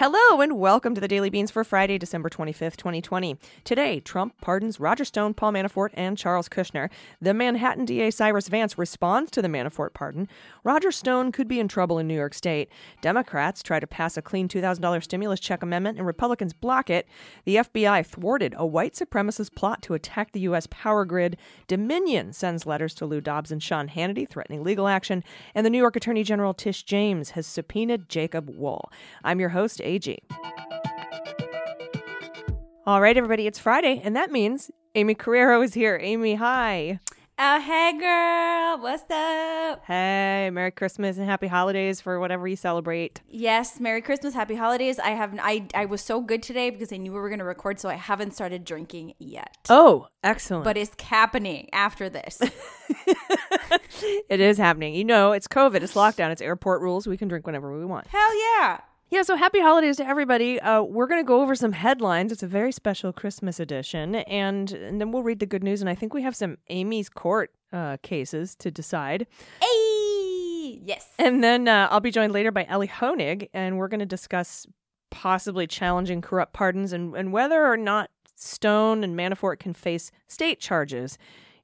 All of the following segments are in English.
Hello and welcome to the Daily Beans for Friday, December 25th, 2020. Today, Trump pardons Roger Stone, Paul Manafort, and Charles Kushner. The Manhattan DA Cyrus Vance responds to the Manafort pardon. Roger Stone could be in trouble in New York State. Democrats try to pass a clean $2,000 stimulus check amendment and Republicans block it. The FBI thwarted a white supremacist plot to attack the U.S. power grid. Dominion sends letters to Lou Dobbs and Sean Hannity threatening legal action. And the New York Attorney General Tish James has subpoenaed Jacob Wohl. I'm your host, All right, everybody, it's Friday, and that means Aimee Carrero is here. Aimee, hi. Oh, hey, girl. What's up? Hey, Merry Christmas and Happy Holidays for whatever you celebrate. Yes, Merry Christmas, Happy Holidays. I have I I was so good today because I knew we were going to record, so I haven't started drinking yet. Oh, excellent. But it's happening after this. it is happening. You know, it's COVID, it's lockdown, it's airport rules. We can drink whenever we want. Hell yeah. Yeah, so happy holidays to everybody. Uh, we're going to go over some headlines. It's a very special Christmas edition, and, and then we'll read the good news. And I think we have some Aimee's Court uh, cases to decide. Hey, yes. And then uh, I'll be joined later by Elie Honig, and we're going to discuss possibly challenging corrupt pardons and, and whether or not Stone and Manafort can face state charges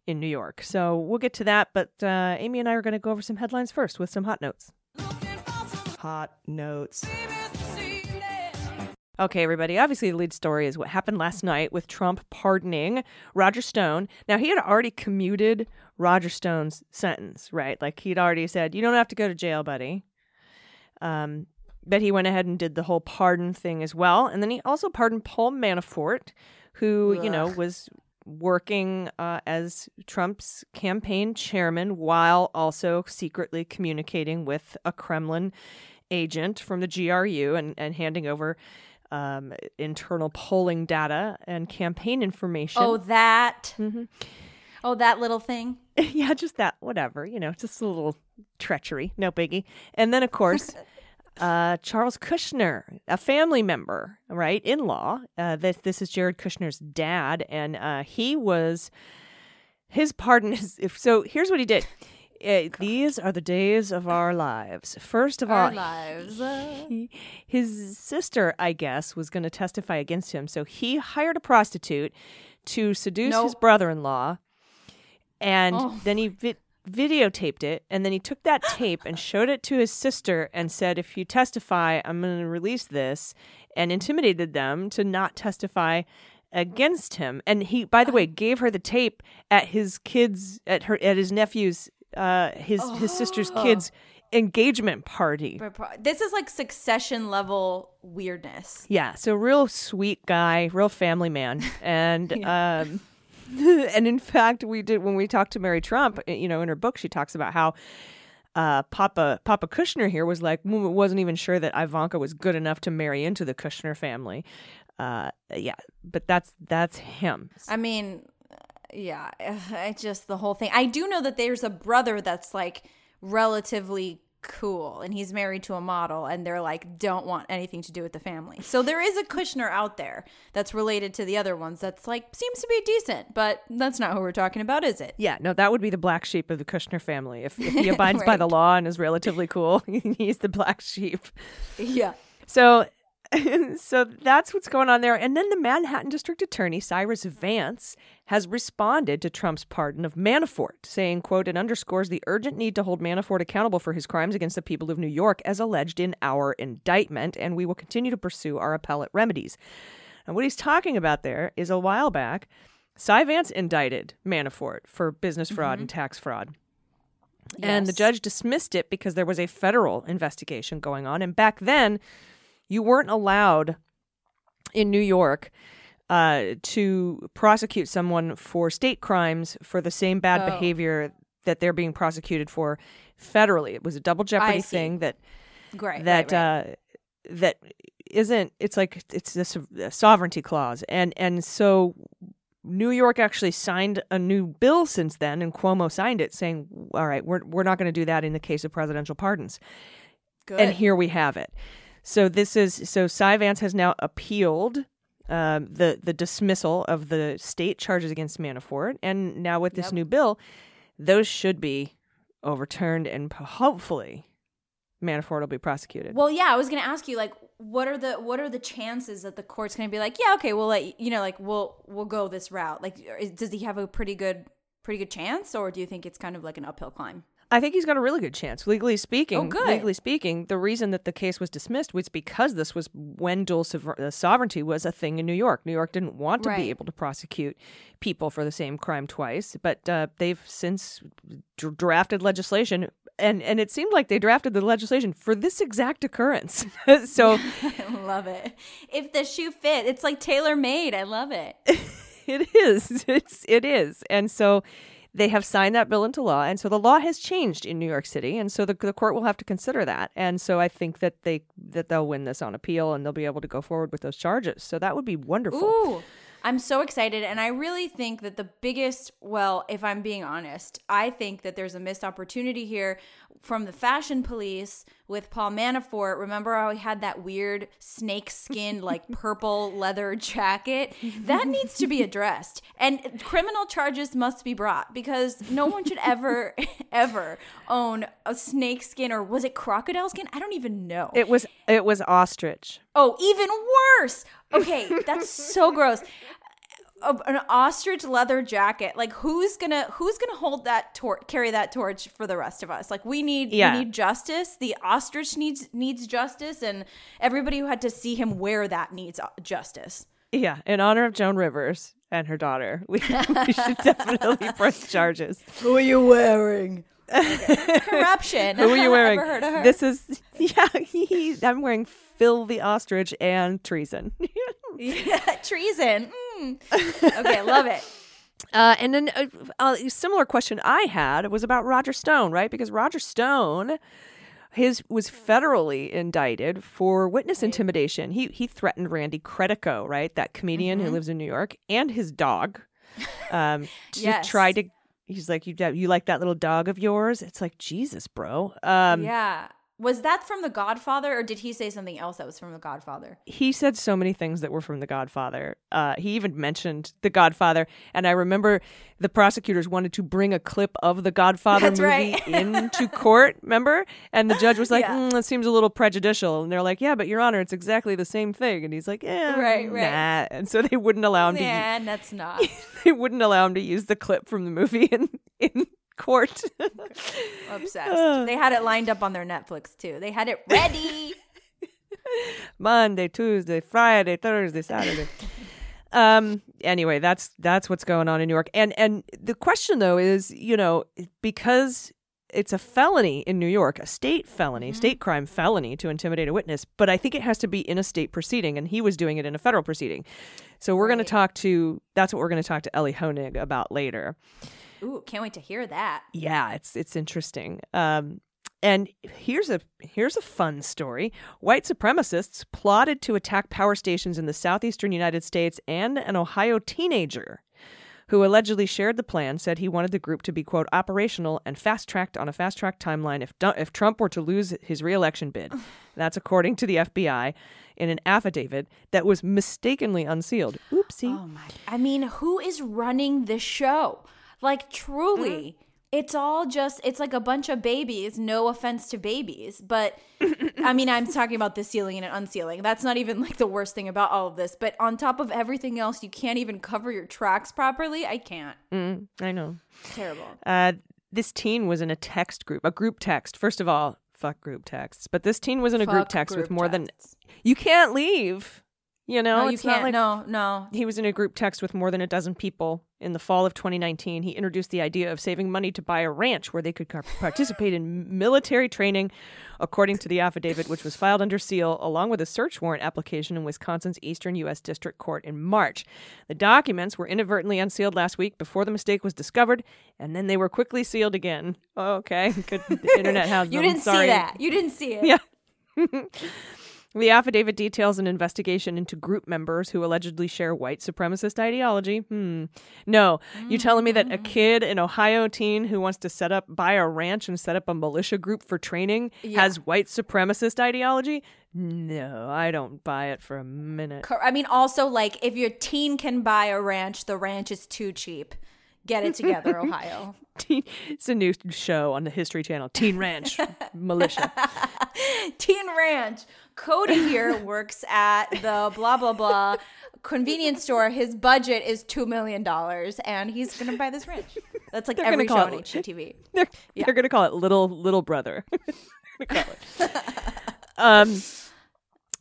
in New York. So we'll get to that, but uh, Aimee and I are going to go over some headlines first with some hot notes. Hot notes. Okay, everybody. Obviously, the lead story is what happened last night with Trump pardoning Roger Stone. Now, he had already commuted Roger Stone's sentence, right? Like, he'd already said, You don't have to go to jail, buddy. Um, but he went ahead and did the whole pardon thing as well. And then he also pardoned Paul Manafort, who, you know, was working uh, as Trump's campaign chairman while also secretly communicating with a Kremlin agent from the GRU and, and handing over um, internal polling data and campaign information. Oh, that. Mm-hmm. Oh, that little thing. yeah, just that, whatever, you know, just a little treachery, no biggie. And then, of course, uh, Charles Kushner, a family member, right, in law. Uh, this this is Jared Kushner's dad, and uh, he was his pardon is if so. Here's what he did. Uh, these are the days of our lives. First of Our all, lives. he- his sister, I guess, was going to testify against him. So he hired a prostitute to seduce his brother-in-law, and Oh then he vi- videotaped it. And then he took that tape and showed it to his sister and said, "If you testify, I'm going to release this," and intimidated them to not testify against him. And he, by the way, gave her the tape at his kids at her at his nephew's uh his his sister's kids engagement party. This is like succession level weirdness. Yeah, so real sweet guy, real family man, and um, and in fact, we did when we talked to Mary Trump. uh, You know, in her book, she talks about how uh, Papa Papa Kushner here was like "Mm, wasn't even sure that Ivanka was good enough to marry into the Kushner family. Uh, yeah, but that's that's him. I mean, yeah, just the whole thing. I do know that there's a brother that's like relatively cool and he's married to a model and they're like don't want anything to do with the family. So there is a Kushner out there that's related to the other ones that's like seems to be decent, but that's not who we're talking about, is it? Yeah, no, that would be the black sheep of the Kushner family. If, if he abides by the law and is relatively cool, he's the black sheep. Yeah. So so that's what's going on there. And then the Manhattan District Attorney Cyrus Vance has responded to Trump's pardon of Manafort, saying, quote, it underscores the urgent need to hold Manafort accountable for his crimes against the people of New York as alleged in our indictment, and we will continue to pursue our appellate remedies. And what he's talking about there is a while back, Cy Vance indicted Manafort for business fraud mm-hmm. and tax fraud. And the judge dismissed it because there was a federal investigation going on. And back then, you weren't allowed in New York uh, to prosecute someone for state crimes for the same bad Oh. behavior that they're being prosecuted for federally. It was a double jeopardy thing that Great. that right, right. uh that isn't it's like it's this a sovereignty clause and and so New York actually signed a new bill since then, and Cuomo signed it, saying, "All right, we're we're not going to do that in the case of presidential pardons." Good. And here we have it. So this is so Cy Vance has now appealed um, the the dismissal of the state charges against Manafort, and now with this Yep. new bill, those should be overturned, and hopefully Manafort will be prosecuted. Well, yeah, I was gonna ask you like, what are the what are the chances that the court's gonna be like, yeah, okay, we'll let you, you know, like we'll we'll go this route. Like, is- does he have a pretty good pretty good chance, or do you think it's kind of like an uphill climb? I think he's got a really good chance. Legally speaking, Oh, good. legally speaking, the reason that the case was dismissed was because this was when dual uh, sovereignty was a thing in New York. New York didn't want to Right. be able to prosecute people for the same crime twice, but uh, they've since dr- drafted legislation. And, and it seemed like they drafted the legislation for this exact occurrence. so I love it. If the shoe fit, it's like tailor made. I love it. it is. It's it is. And so they have signed that bill into law, and so the law has changed in New York City, and so the, the court will have to consider that. And so I think that they that they'll win this on appeal, and they'll be able to go forward with those charges. So that would be wonderful. Ooh, I'm so excited. And I really think that the biggest, well, if I'm being honest, I think that there's a missed opportunity here from the fashion police with Paul Manafort. Remember how he had that weird snake skin, like purple leather jacket? That needs to be addressed. And criminal charges must be brought because no one should ever, ever own a snake skin or was it crocodile skin? I don't even know. It was it was ostrich. Oh, even worse. Okay, that's so gross. A- An ostrich leather jacket. Like who's gonna who's gonna hold that torch, carry that torch for the rest of us? Like we need Yeah. we need justice. The ostrich needs needs justice, and everybody who had to see him wear that needs uh, justice. Yeah, in honor of Joan Rivers and her daughter, we, we should definitely press charges. Who are you wearing? Corruption. Who are you wearing? Heard of her? This is yeah. He, I'm wearing Phil the ostrich and treason. yeah, treason. Mm. Okay, love it. Uh, and then a, a similar question I had was about Roger Stone, right? Because Roger Stone, his was federally indicted for witness intimidation. He he threatened Randy Credico, right, that comedian Mm-hmm. who lives in New York, and his dog. Um, to Yes. try to. He's like, you you like that little dog of yours? It's like Jesus, bro. Um, yeah. Was that from The Godfather, or did he say something else that was from The Godfather? he said so many things that were from The Godfather. Uh, he even mentioned The Godfather, and I remember the prosecutors wanted to bring a clip of The Godfather That's movie right. into court. Remember? And the judge was like, Yeah. mm, "That seems a little prejudicial." And they're like, "Yeah, but Your Honor, it's exactly the same thing." And he's like, "Yeah, Right, right. nah." And so they wouldn't allow him to. Yeah, that's not. They wouldn't allow him to use the clip from the movie in in court. Obsessed. they had it lined up on their Netflix too. They had it ready. Monday, Tuesday, Friday, Thursday, Saturday. um anyway, that's that's what's going on in New York. And and the question though is, you know, because it's a felony in New York, a state felony, state crime felony to intimidate a witness, but I think it has to be in a state proceeding and he was doing it in a federal proceeding. So we're going to talk to that's what we're going to talk to Elie Honig about later. Ooh, can't wait to hear that. Yeah, it's it's interesting. Um, and here's a here's a fun story. White supremacists plotted to attack power stations in the southeastern United States, and an Ohio teenager who allegedly shared the plan said he wanted the group to be quote operational and fast tracked on a fast track timeline if if Trump were to lose his reelection bid. That's according to the FBI in an affidavit that was mistakenly unsealed. Oopsie. Oh my! I mean, who is running the show? Like truly, mm-hmm. It's all just it's like a bunch of babies. No offense to babies, but I mean, I'm talking about the sealing and unsealing. That's not even like the worst thing about all of this. But on top of everything else, you can't even cover your tracks properly. I can't. Mm, I know. Terrible. Uh, this teen was in a text group, a group text. First of all, fuck group texts. But this teen was in a group Fuck text with more texts. than you can't leave. You know, No, you can't. like no, no. he was in a group text with more than a dozen people in the fall of 2019. He introduced the idea of saving money to buy a ranch where they could participate in military training, according to the affidavit, which was filed under seal along with a search warrant application in Wisconsin's Eastern U.S. District Court in March. The documents were inadvertently unsealed last week before the mistake was discovered, and then they were quickly sealed again. Okay, good internet has You them. didn't Sorry. see that. You didn't see it. Yeah. The affidavit details an investigation into group members who allegedly share white supremacist ideology. Hmm. No, you telling me that a kid, an Ohio teen who wants to set up, buy a ranch and set up a militia group for training has white supremacist ideology? No, I don't buy it for a minute. I mean, also like if your teen can buy a ranch, the ranch is too cheap. Get it together, Ohio. Teen, it's a new show on the History Channel. Teen Ranch Militia. Teen Ranch. Cody here works at the blah blah blah convenience store. His budget is two million dollars, and he's gonna buy this ranch. That's like They're every show gonna on it- HGTV. They're, they're going to call it Little Little Brother. They're gonna it. um,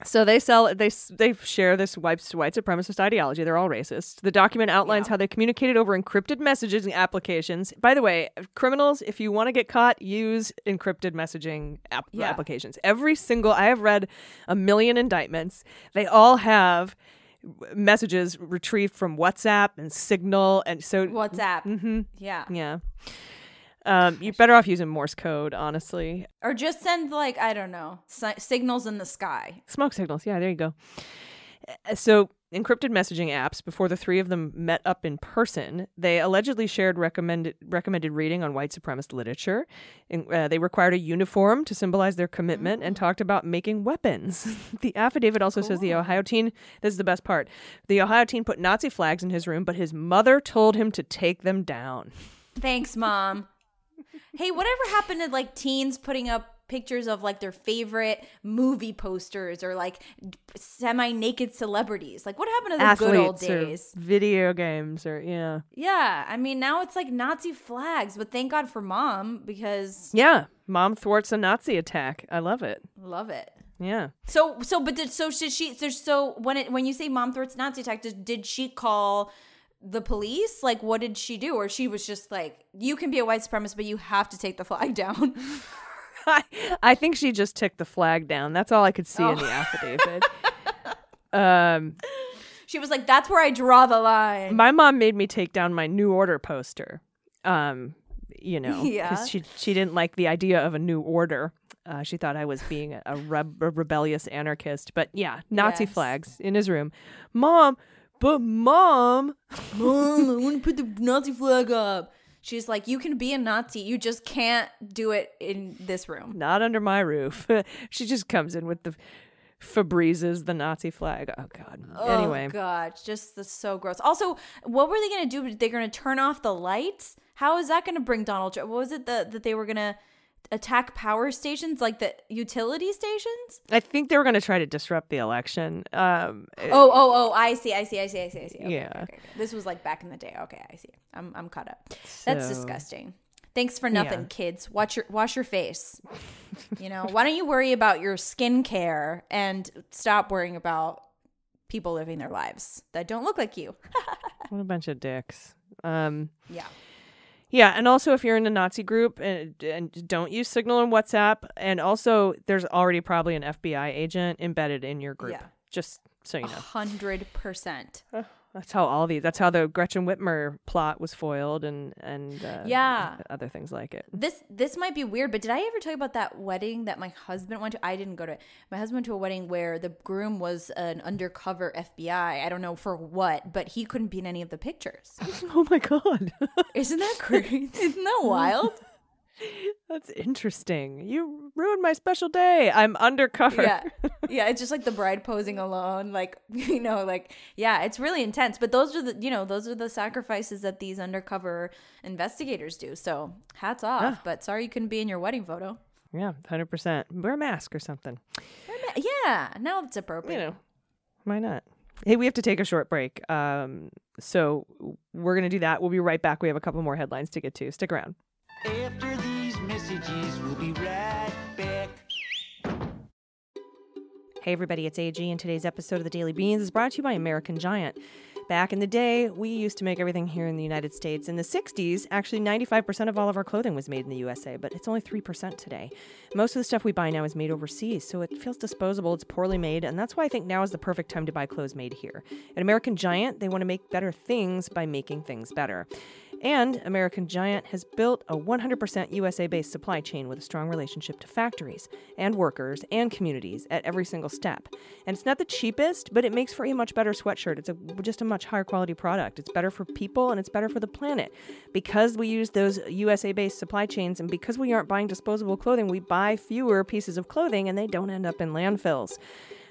so they sell they they share this white white supremacist ideology. They're all racist. The document outlines how they communicated over encrypted messages and applications. By the way, criminals, if you want to get caught, use encrypted messaging app- Yeah. applications. Every single I have read a million indictments. They all have messages retrieved from WhatsApp and Signal, and so WhatsApp. hmm Yeah. yeah. Um, you're better off using Morse code, honestly. Or just send like I don't know si- signals in the sky. Smoke signals. Yeah, there you go. Uh, So, encrypted messaging apps. Before the three of them met up in person, they allegedly shared recommended recommended reading on white supremacist literature. And, uh, they required a uniform to symbolize their commitment, and talked about making weapons. the affidavit also says the Ohio teen. This is the best part. The Ohio teen put Nazi flags in his room, but his mother told him to take them down. Thanks, mom. Hey, whatever happened to like teens putting up pictures of like their favorite movie posters or like semi-naked celebrities? Like what happened to the good old Athletes days? video games, or yeah. Yeah, I mean now it's like Nazi flags, but thank God for mom because Yeah, mom thwarts a Nazi attack. I love it. love it. Yeah. So so but did so did she so, so when it when you say mom thwarts Nazi attack did, did she call the police? Like what did she do? Or she was just like you can be a white supremacist but you have to take the flag down. I, I think she just took the flag down. That's all I could see in the Oh. affidavit. um, she was like that's where I draw the line. my mom made me take down my New Order poster. Um, you know, Yeah. she she didn't like the idea of a new order. Uh, she thought I was being a, a, reb- a rebellious anarchist. But yeah, Nazi Yes. flags in his room. Mom, but mom, Mom, I want to put the Nazi flag up. She's like, you can be a Nazi, you just can't do it in this room. not under my roof. she just comes in with the Febrezes, the Nazi flag. Oh God. Oh, anyway, Oh god, just that's so gross. Also, what were they gonna do? They're gonna turn off the lights. How is that gonna bring Donald Trump? What was it that that they were gonna attack power stations, like the utility stations? I think they were going to try to disrupt the election. Um, Oh, oh, oh! I see, I see, I see, I see, I see. Okay, Yeah. okay, okay. This was like back in the day. Okay, I see. I'm I'm caught up. That's So- disgusting. Thanks for nothing, Yeah. kids. Watch your wash your face. you know, why don't you worry about your skincare and stop worrying about people living their lives that don't look like you? What a bunch of dicks. Um, Yeah. Yeah, and also if you're in a Nazi group uh, and, and don't use Signal and WhatsApp, and also there's already probably an FBI agent embedded in your group. Yeah. Just so you know, Hundred percent. That's how all these. That's how the Gretchen Whitmer plot was foiled, and and uh, Yeah. other things like it. This this might be weird, but did I ever tell you about that wedding that my husband went to? I didn't go to it. My husband went to a wedding where the groom was an undercover FBI. I don't know for what, but he couldn't be in any of the pictures. Oh my god, Isn't that crazy? Isn't that wild? that's interesting. You ruined my special day. I'm undercover. yeah yeah it's just like the bride posing alone like you know like yeah it's really intense but those are the you know those are the sacrifices that these undercover investigators do so hats off but sorry you couldn't be in your wedding photo yeah, hundred percent. Wear a mask or something. yeah now it's appropriate you know, why not? Hey, we have to take a short break. Um, so we're gonna do that. We'll be right back. We have a couple more headlines to get to. Stick around. After these messages, we'll be right back. Hey, everybody, it's AG, and today's episode of the Daily Beans is brought to you by American Giant. Back in the day, we used to make everything here in the United States. In the 60s, actually 95% of all of our clothing was made in the USA, but it's only 3% today. Most of the stuff we buy now is made overseas, so it feels disposable, it's poorly made, and that's why I think now is the perfect time to buy clothes made here. At American Giant, they want to make better things by making things better. And American Giant has built a 100% USA based supply chain with a strong relationship to factories and workers and communities at every single step. And it's not the cheapest, but it makes for a much better sweatshirt. It's a, just a much higher quality product. It's better for people and it's better for the planet. Because we use those USA based supply chains and because we aren't buying disposable clothing, we buy fewer pieces of clothing and they don't end up in landfills.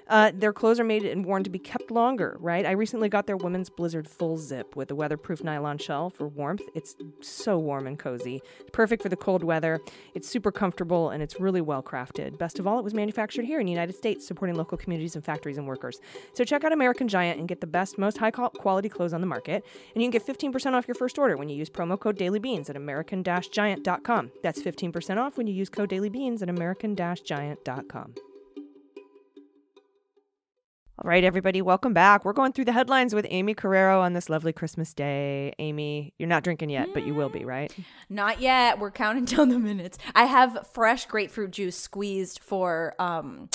Uh, their clothes are made and worn to be kept longer, right? I recently got their women's Blizzard full zip with a weatherproof nylon shell for warmth. It's so warm and cozy, perfect for the cold weather. It's super comfortable and it's really well crafted. Best of all, it was manufactured here in the United States, supporting local communities and factories and workers. So check out American Giant and get the best, most high quality clothes on the market. And you can get 15% off your first order when you use promo code dailybeans at american-giant.com. That's 15% off when you use code dailybeans at american-giant.com. All right, everybody, welcome back. We're going through the headlines with Aimee Carrero on this lovely Christmas day. Aimee, you're not drinking yet, but you will be, right? Not yet. We're counting down the minutes. I have fresh grapefruit juice squeezed for um,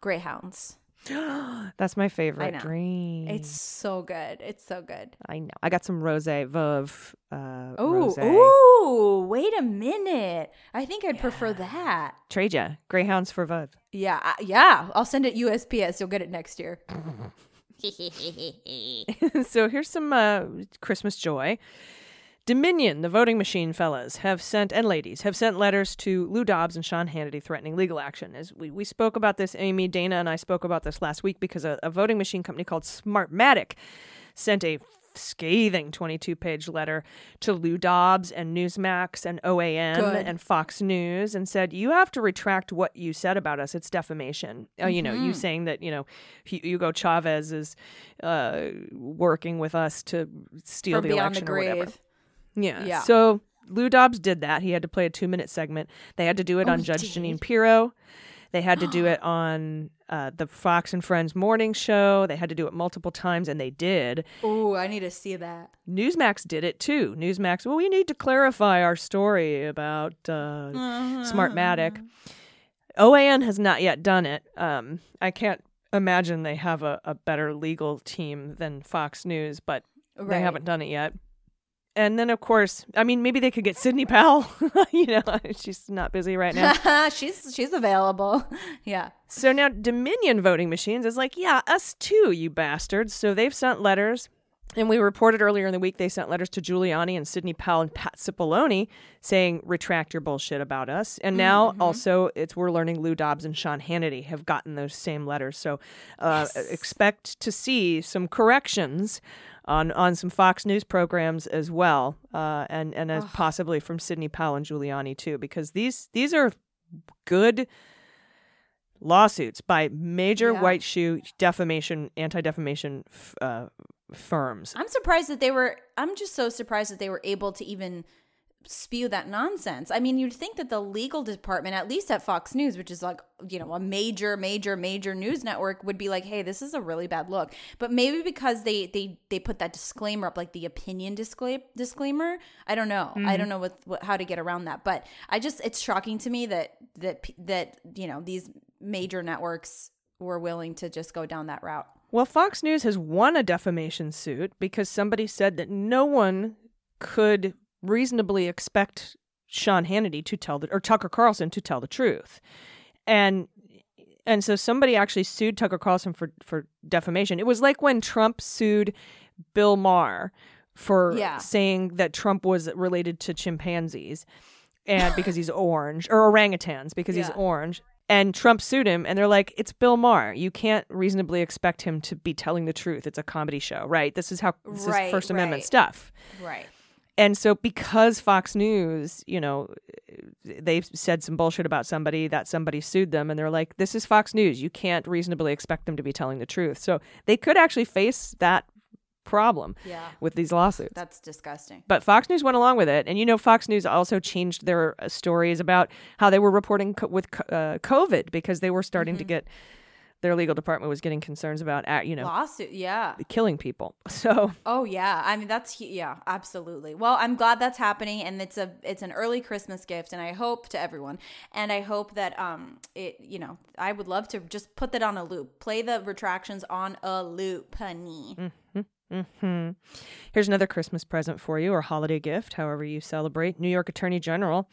greyhounds. That's my favorite drink. It's so good. It's so good. I know. I got some rosé Veuve. Uh, Oh, ooh, wait a minute. I think I'd prefer that. Trade ya. Greyhounds for Veuve. Yeah, I- yeah. I'll send it USPS. You'll get it next year. so here's some uh, Christmas joy. Dominion, the voting machine fellas, have sent, and ladies, have sent letters to Lou Dobbs and Sean Hannity threatening legal action. As we, we spoke about this, Aimee, Dana, and I spoke about this last week because a, a voting machine company called Smartmatic sent a scathing 22 page letter to Lou Dobbs and Newsmax and OAN Good. and Fox News and said, You have to retract what you said about us. It's defamation. Uh, you know, you saying that, you know, Hu- Hugo Chavez is uh, working with us to steal From the election or whatever. Yeah. Yeah. So Lou Dobbs did that. He had to play a two minute segment. They had to do it Oh, on Judge did? Jeanine Pirro. They had to do it on uh, the Fox and Friends morning show. They had to do it multiple times, and they did. Oh, I need to see that. Newsmax did it too. Newsmax, well, we need to clarify our story about uh, Smartmatic. OAN has not yet done it. Um, I can't imagine they have a, a better legal team than Fox News, but they haven't done it yet. And then, of course, I mean, maybe they could get Sidney Powell. you know, she's not busy right now. she's she's available. Yeah. so now Dominion voting machines is like, yeah, us too, you bastards. So they've sent letters. And we reported earlier in the week they sent letters to Giuliani and Sidney Powell and Pat Cipollone saying retract your bullshit about us. And now also it's we're learning Lou Dobbs and Sean Hannity have gotten those same letters. So uh, expect to see some corrections on on some Fox News programs as well, uh, and and as possibly from Sidney Powell and Giuliani too, because these these are good lawsuits by major Yeah. white shoe defamation, anti defamation uh, firms. I'm surprised that they were I'm just so surprised that they were able to even spew that nonsense. I mean, you'd think that the legal department, at least at Fox News, which is like, you know, a major, major, major news network, would be like, hey, this is a really bad look. But maybe because they they they put that disclaimer up, like the opinion disclaim disclaimer. I don't know. I mm-hmm. don't know what, what how to get around that. But I just it's shocking to me that that that you know these major networks were willing to just go down that route. Well, Fox News has won a defamation suit because somebody said that no one could reasonably expect Sean Hannity to tell the or Tucker Carlson to tell the truth. And and so somebody actually sued Tucker Carlson for for defamation. It was like when Trump sued Bill Maher for Yeah. saying that Trump was related to chimpanzees and because he's orange or orangutans because he's orange and Trump sued him and they're like it's Bill Maher you can't reasonably expect him to be telling the truth it's a comedy show right this is how this Right, is first amendment stuff Right. and so because Fox News, you know, they've said some bullshit about somebody, that somebody sued them and they're like, this is Fox News. You can't reasonably expect them to be telling the truth. So they could actually face that problem Yeah. with these lawsuits. That's disgusting. But Fox News went along with it. And you know, Fox News also changed their uh, stories about how they were reporting co- with co- uh, COVID because they were starting Mm-hmm. to get their legal department was getting concerns about, uh, you know, Lawsuit. Yeah. killing people. So Oh yeah. I mean that's yeah, absolutely. Well, I'm glad that's happening and it's a it's an early Christmas gift and I hope to everyone and I hope that um it you know, I would love to just put that on a loop. Play the retractions on a loop, honey. Hmm. Here's another Christmas present for you or holiday gift, however you celebrate. New York Attorney General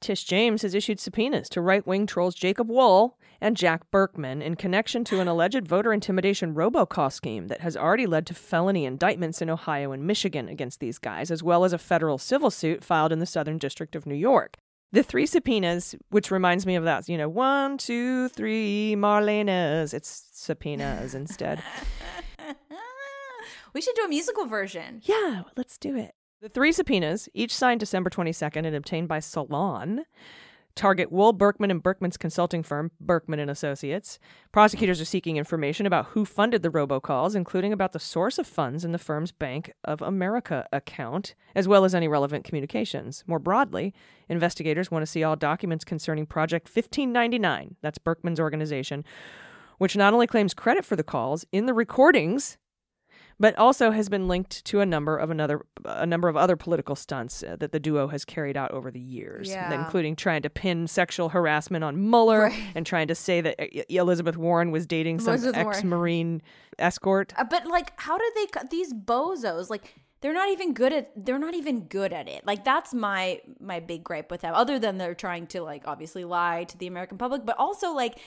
Tish James has issued subpoenas to right wing trolls Jacob Wohl and Jack Burkman in connection to an alleged voter intimidation robocall scheme that has already led to felony indictments in Ohio and Michigan against these guys, as well as a federal civil suit filed in the Southern District of New York. The three subpoenas, which reminds me of that, you know, one, two, three, Marlenas. It's subpoenas instead. we should do a musical version. Yeah, let's do it. The three subpoenas, each signed December 22nd and obtained by Salon, target Wohl Burkman and Burkman's consulting firm, Burkman and Associates. Prosecutors are seeking information about who funded the robocalls, including about the source of funds in the firm's Bank of America account, as well as any relevant communications. More broadly, investigators want to see all documents concerning Project 1599, that's Burkman's organization, which not only claims credit for the calls in the recordings but also has been linked to a number of another a number of other political stunts uh, that the duo has carried out over the years, Yeah. including trying to pin sexual harassment on Mueller Right. and trying to say that uh, Elizabeth Warren was dating some Elizabeth ex-marine escort. Uh, but like, how did they cut these bozos? Like, they're not even good at. They're not even good at it. Like, that's my my big gripe with them. Other than they're trying to like obviously lie to the American public, but also like.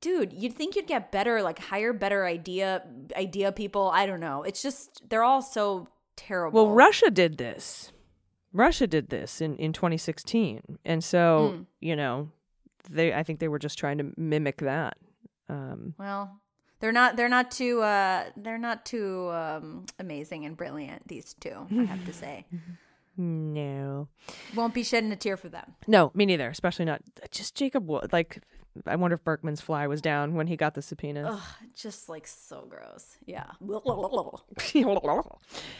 Dude, you'd think you'd get better, like hire better idea idea people. I don't know. It's just they're all so terrible. Well, Russia did this. Russia did this in, in 2016, and so Hmm. you know, they I think they were just trying to mimic that. Um, Well, they're not. They're not too. Uh, they're not too um, amazing and brilliant. These two, I have to say, no, won't be shedding a tear for them. no, me neither. Especially not just Jacob. Like, I wonder if Burkman's fly was down when he got the subpoena. Ugh, just like so gross. Yeah.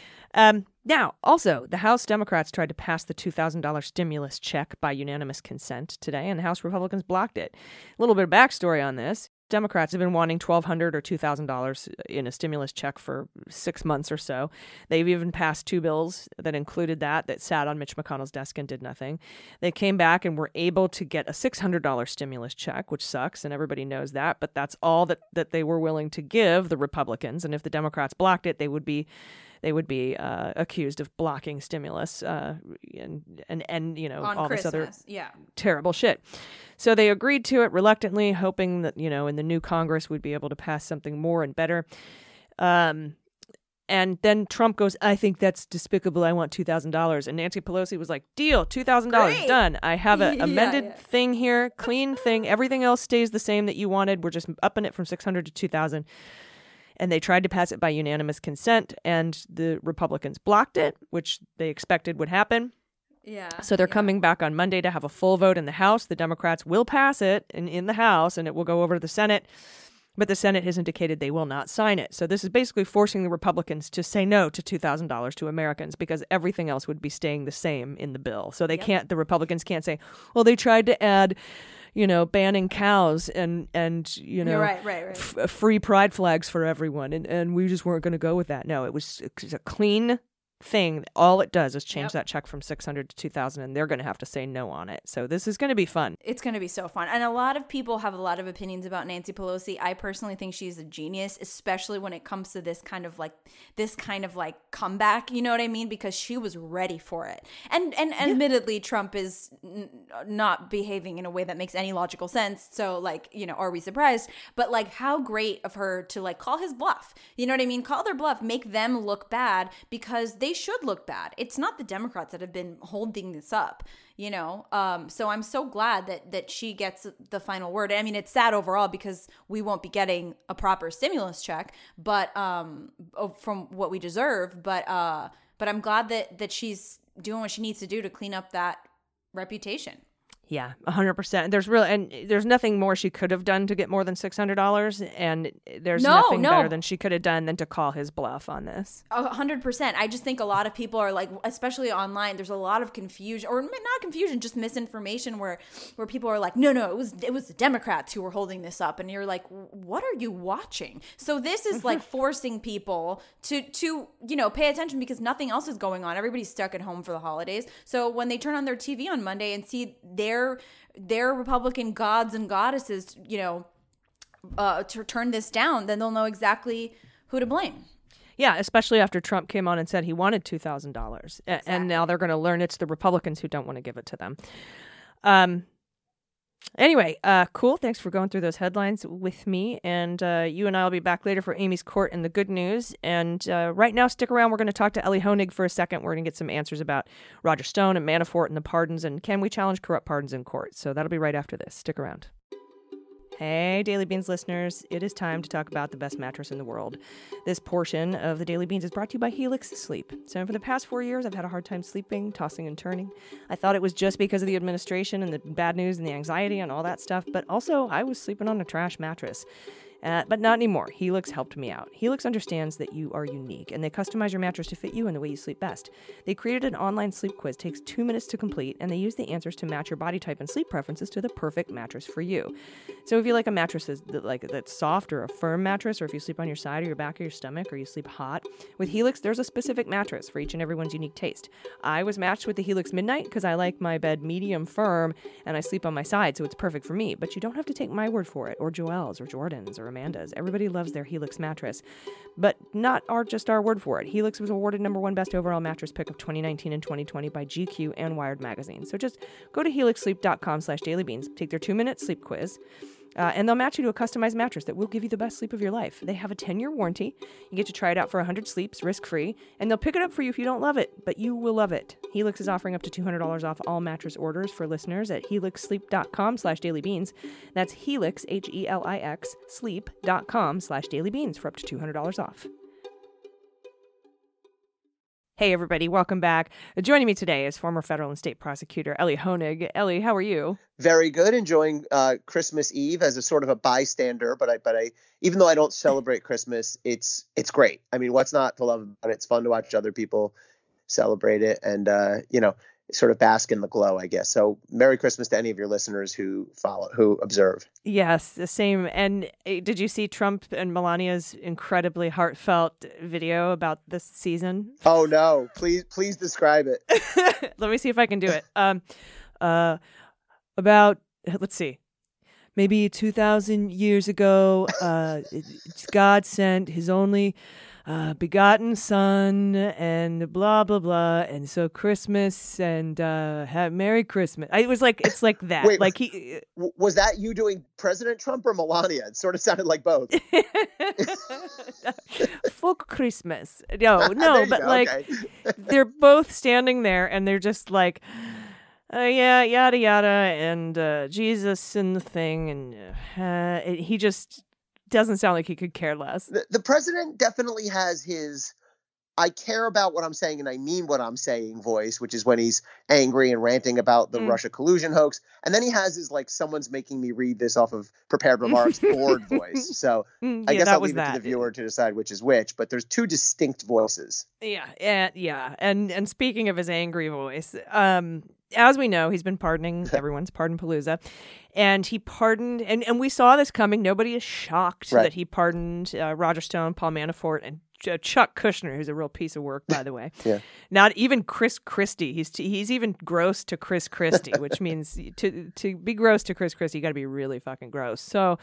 um, now, also, the House Democrats tried to pass the $2,000 stimulus check by unanimous consent today, and the House Republicans blocked it. A little bit of backstory on this. Democrats have been wanting $1,200 or $2,000 in a stimulus check for six months or so. They've even passed two bills that included that, that sat on Mitch McConnell's desk and did nothing. They came back and were able to get a $600 stimulus check, which sucks, and everybody knows that, but that's all that, that they were willing to give the Republicans. And if the Democrats blocked it, they would be they would be uh, accused of blocking stimulus uh, and and and you know On all Christmas. this other Yeah. terrible shit. So they agreed to it reluctantly, hoping that you know in the new Congress we'd be able to pass something more and better. Um, and then Trump goes, "I think that's despicable. I want two thousand dollars." And Nancy Pelosi was like, "Deal, two thousand dollars, done. I have an Yeah, amended yeah. thing here, clean thing. Everything else stays the same that you wanted. We're just upping it from six hundred to two thousand. And they tried to pass it by unanimous consent, and the Republicans blocked it, which they expected would happen. Yeah. So they're coming back on Monday to have a full vote in the House. The Democrats will pass it in, in the House and it will go over to the Senate. But the Senate has indicated they will not sign it. So this is basically forcing the Republicans to say no to $2,000 to Americans because everything else would be staying the same in the bill. So they can't, the Republicans can't say, well, they tried to add, you know, banning cows and, and you know, right, right, right. f- free pride flags for everyone. And, and we just weren't going to go with that. No, it was, it was a clean thing. All it does is change Yep. that check from 600 to 2000 and they're going to have to say no on it. So this is going to be fun. It's going to be so fun. And a lot of people have a lot of opinions about Nancy Pelosi. I personally think she's a genius, especially when it comes to this kind of like this kind of like comeback, you know what I mean? Because she was ready for it. And and and admittedly Trump is n- not behaving in a way that makes any logical sense. So like, you know, are we surprised? But like how great of her to like call his bluff. You know what I mean? Call their bluff, make them look bad because they should look bad. It's not the Democrats that have been holding this up you know? Um so i'm so glad that that she gets the final word. I mean it's sad overall because we won't be getting a proper stimulus check but um from what we deserve but uh but i'm glad that that she's doing what she needs to do to clean up that reputation Yeah, hundred percent. There's really and there's nothing more she could have done to get more than six hundred dollars, and there's No, nothing no. better than she could have done than to call his bluff on this. A hundred percent. I just think a lot of people are like, especially online. There's a lot of confusion, or not confusion, just misinformation, where where people are like, no, no, it was it was the Democrats who were holding this up, and you're like, what are you watching? So this is like forcing people to to you know pay attention because nothing else is going on. Everybody's stuck at home for the holidays. So when they turn on their TV on Monday and see their their Republican gods and goddesses, you know, uh, to turn this down, then they'll know exactly who to blame. Yeah, especially after Trump came on and said he wanted two thousand dollars, and now they're going to learn it's the Republicans who don't want to give it to them. Um. Anyway, uh, cool. Thanks for going through those headlines with me, and uh, you and I will be back later for Aimee's court and the good news. And uh, right now, stick around. We're going to talk to Elie Honig for a second. We're going to get some answers about Roger Stone and Manafort and the pardons, and can we challenge corrupt pardons in court? So that'll be right after this. Stick around. Hey, Daily Beans listeners, it is time to talk about the best mattress in the world. This portion of the Daily Beans is brought to you by Helix Sleep. So, for the past four years, I've had a hard time sleeping, tossing and turning. I thought it was just because of the administration and the bad news and the anxiety and all that stuff, but also I was sleeping on a trash mattress. Uh, but not anymore. Helix helped me out. Helix understands that you are unique and they customize your mattress to fit you and the way you sleep best. They created an online sleep quiz, takes two minutes to complete, and they use the answers to match your body type and sleep preferences to the perfect mattress for you. So if you like a mattress that's like that's soft or a firm mattress, or if you sleep on your side or your back or your stomach, or you sleep hot, with Helix there's a specific mattress for each and everyone's unique taste. I was matched with the Helix Midnight because I like my bed medium firm and I sleep on my side, so it's perfect for me. But you don't have to take my word for it, or Joel's, or Jordan's, or Amanda's. Everybody loves their Helix mattress, but not our just our word for it. Helix was awarded number one best overall mattress pick of 2019 and 2020 by GQ and Wired magazine. So just go to helixsleep.com/dailybeans, take their two-minute sleep quiz. Uh, and they'll match you to a customized mattress that will give you the best sleep of your life. They have a 10 year warranty. You get to try it out for 100 sleeps, risk free, and they'll pick it up for you if you don't love it, but you will love it. Helix is offering up to $200 off all mattress orders for listeners at helixsleep.com slash dailybeans. That's helix, H E L I X, sleep.com slash dailybeans for up to $200 off. Hey, everybody, welcome back. Joining me today is former federal and state prosecutor Elie Honig. Elie, how are you? Very good. Enjoying uh, Christmas Eve as a sort of a bystander, but I, but I, even though I don't celebrate Christmas, it's it's great. I mean, what's not to love about it? It's fun to watch other people celebrate it, and uh, you know, sort of bask in the glow, I guess. So, Merry Christmas to any of your listeners who follow, who observe. Yes, the same. And uh, did you see Trump and Melania's incredibly heartfelt video about this season? Oh no! Please, please describe it. Let me see if I can do it. Um, uh, about let's see, maybe two thousand years ago, uh, God sent His only uh, begotten son and blah blah blah and so christmas and uh have merry christmas I, it was like it's like that Wait, like he Was that you doing President Trump or Melania? It sort of sounded like both. fuck christmas no no but go, like okay. they're both standing there and they're just like uh, yeah yada yada and uh jesus and the thing and uh, it, he just doesn't sound like he could care less. The, the president definitely has his I care about what I'm saying and I mean what I'm saying voice, which is when he's angry and ranting about the Mm. Russia collusion hoax. And then he has his like someone's making me read this off of prepared remarks bored voice. So Mm, I guess I'll leave that it to the viewer to decide which is which, but there's two distinct voices. Yeah, and yeah, and and speaking of his angry voice, um, as we know, he's been pardoning everyone's pardon Palooza, and he pardoned, and and we saw this coming. Nobody is shocked Right. that he pardoned uh, Roger Stone, Paul Manafort, and Chuck Kushner, who's a real piece of work, by the way. Yeah. Not even Chris Christie. He's he's even gross to Chris Christie, which means to to be gross to Chris Christie, you got to be really fucking gross. So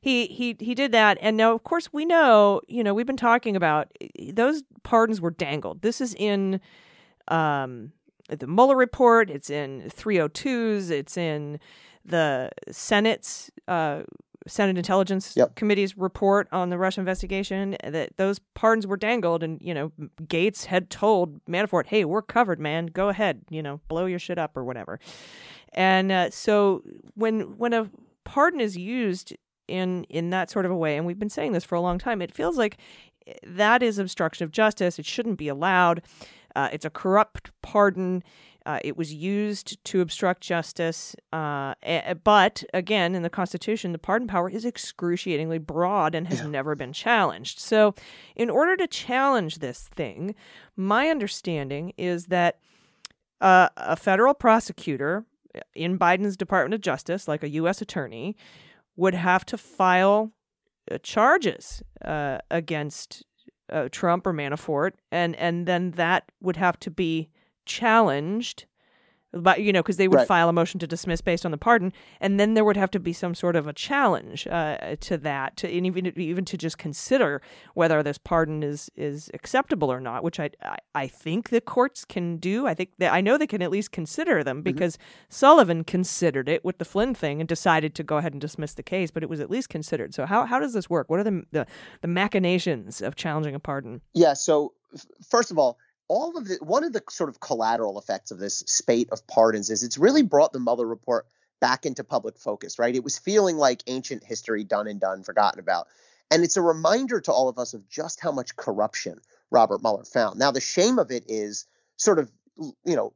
he he he did that and now of course we know you know we've been talking about those pardons were dangled this is in um the Mueller report it's in 302s it's in the Senate's uh Senate Intelligence Yep. Committee's report on the Russia investigation that those pardons were dangled and you know Gates had told Manafort hey we're covered man. Go ahead you know blow your shit up or whatever. And uh, so when when a pardon is used in in that sort of a way and we've been saying this for a long time it feels like eh, that is obstruction of justice. It shouldn't be allowed. Uh, it's a corrupt pardon uh, it was used to obstruct justice uh, a- but again in the constitution the pardon power is excruciatingly broad and has never been challenged so in order to challenge this thing my understanding is that uh, a federal prosecutor in Biden's Department of Justice, like a U.S. attorney, would have to file uh, charges uh, against uh, Trump or Manafort, and and then that would have to be challenged but you know because they would Right. file a motion to dismiss based on the pardon and then there would have to be some sort of a challenge uh, to that to and even even to just consider whether this pardon is is acceptable or not which i i, I think the courts can do i think that i know they can at least consider them because sullivan considered it with the flynn thing and decided to go ahead and dismiss the case but it was at least considered so how, how does this work what are the, the the machinations of challenging a pardon Yeah. So f- first of all, all of the one of the sort of collateral effects of this spate of pardons is it's really brought the Mueller report back into public focus. Right. It was feeling like ancient history, done and done, forgotten about, and it's a reminder to all of us of just how much corruption Robert Mueller found. Now the shame of it is sort of you know.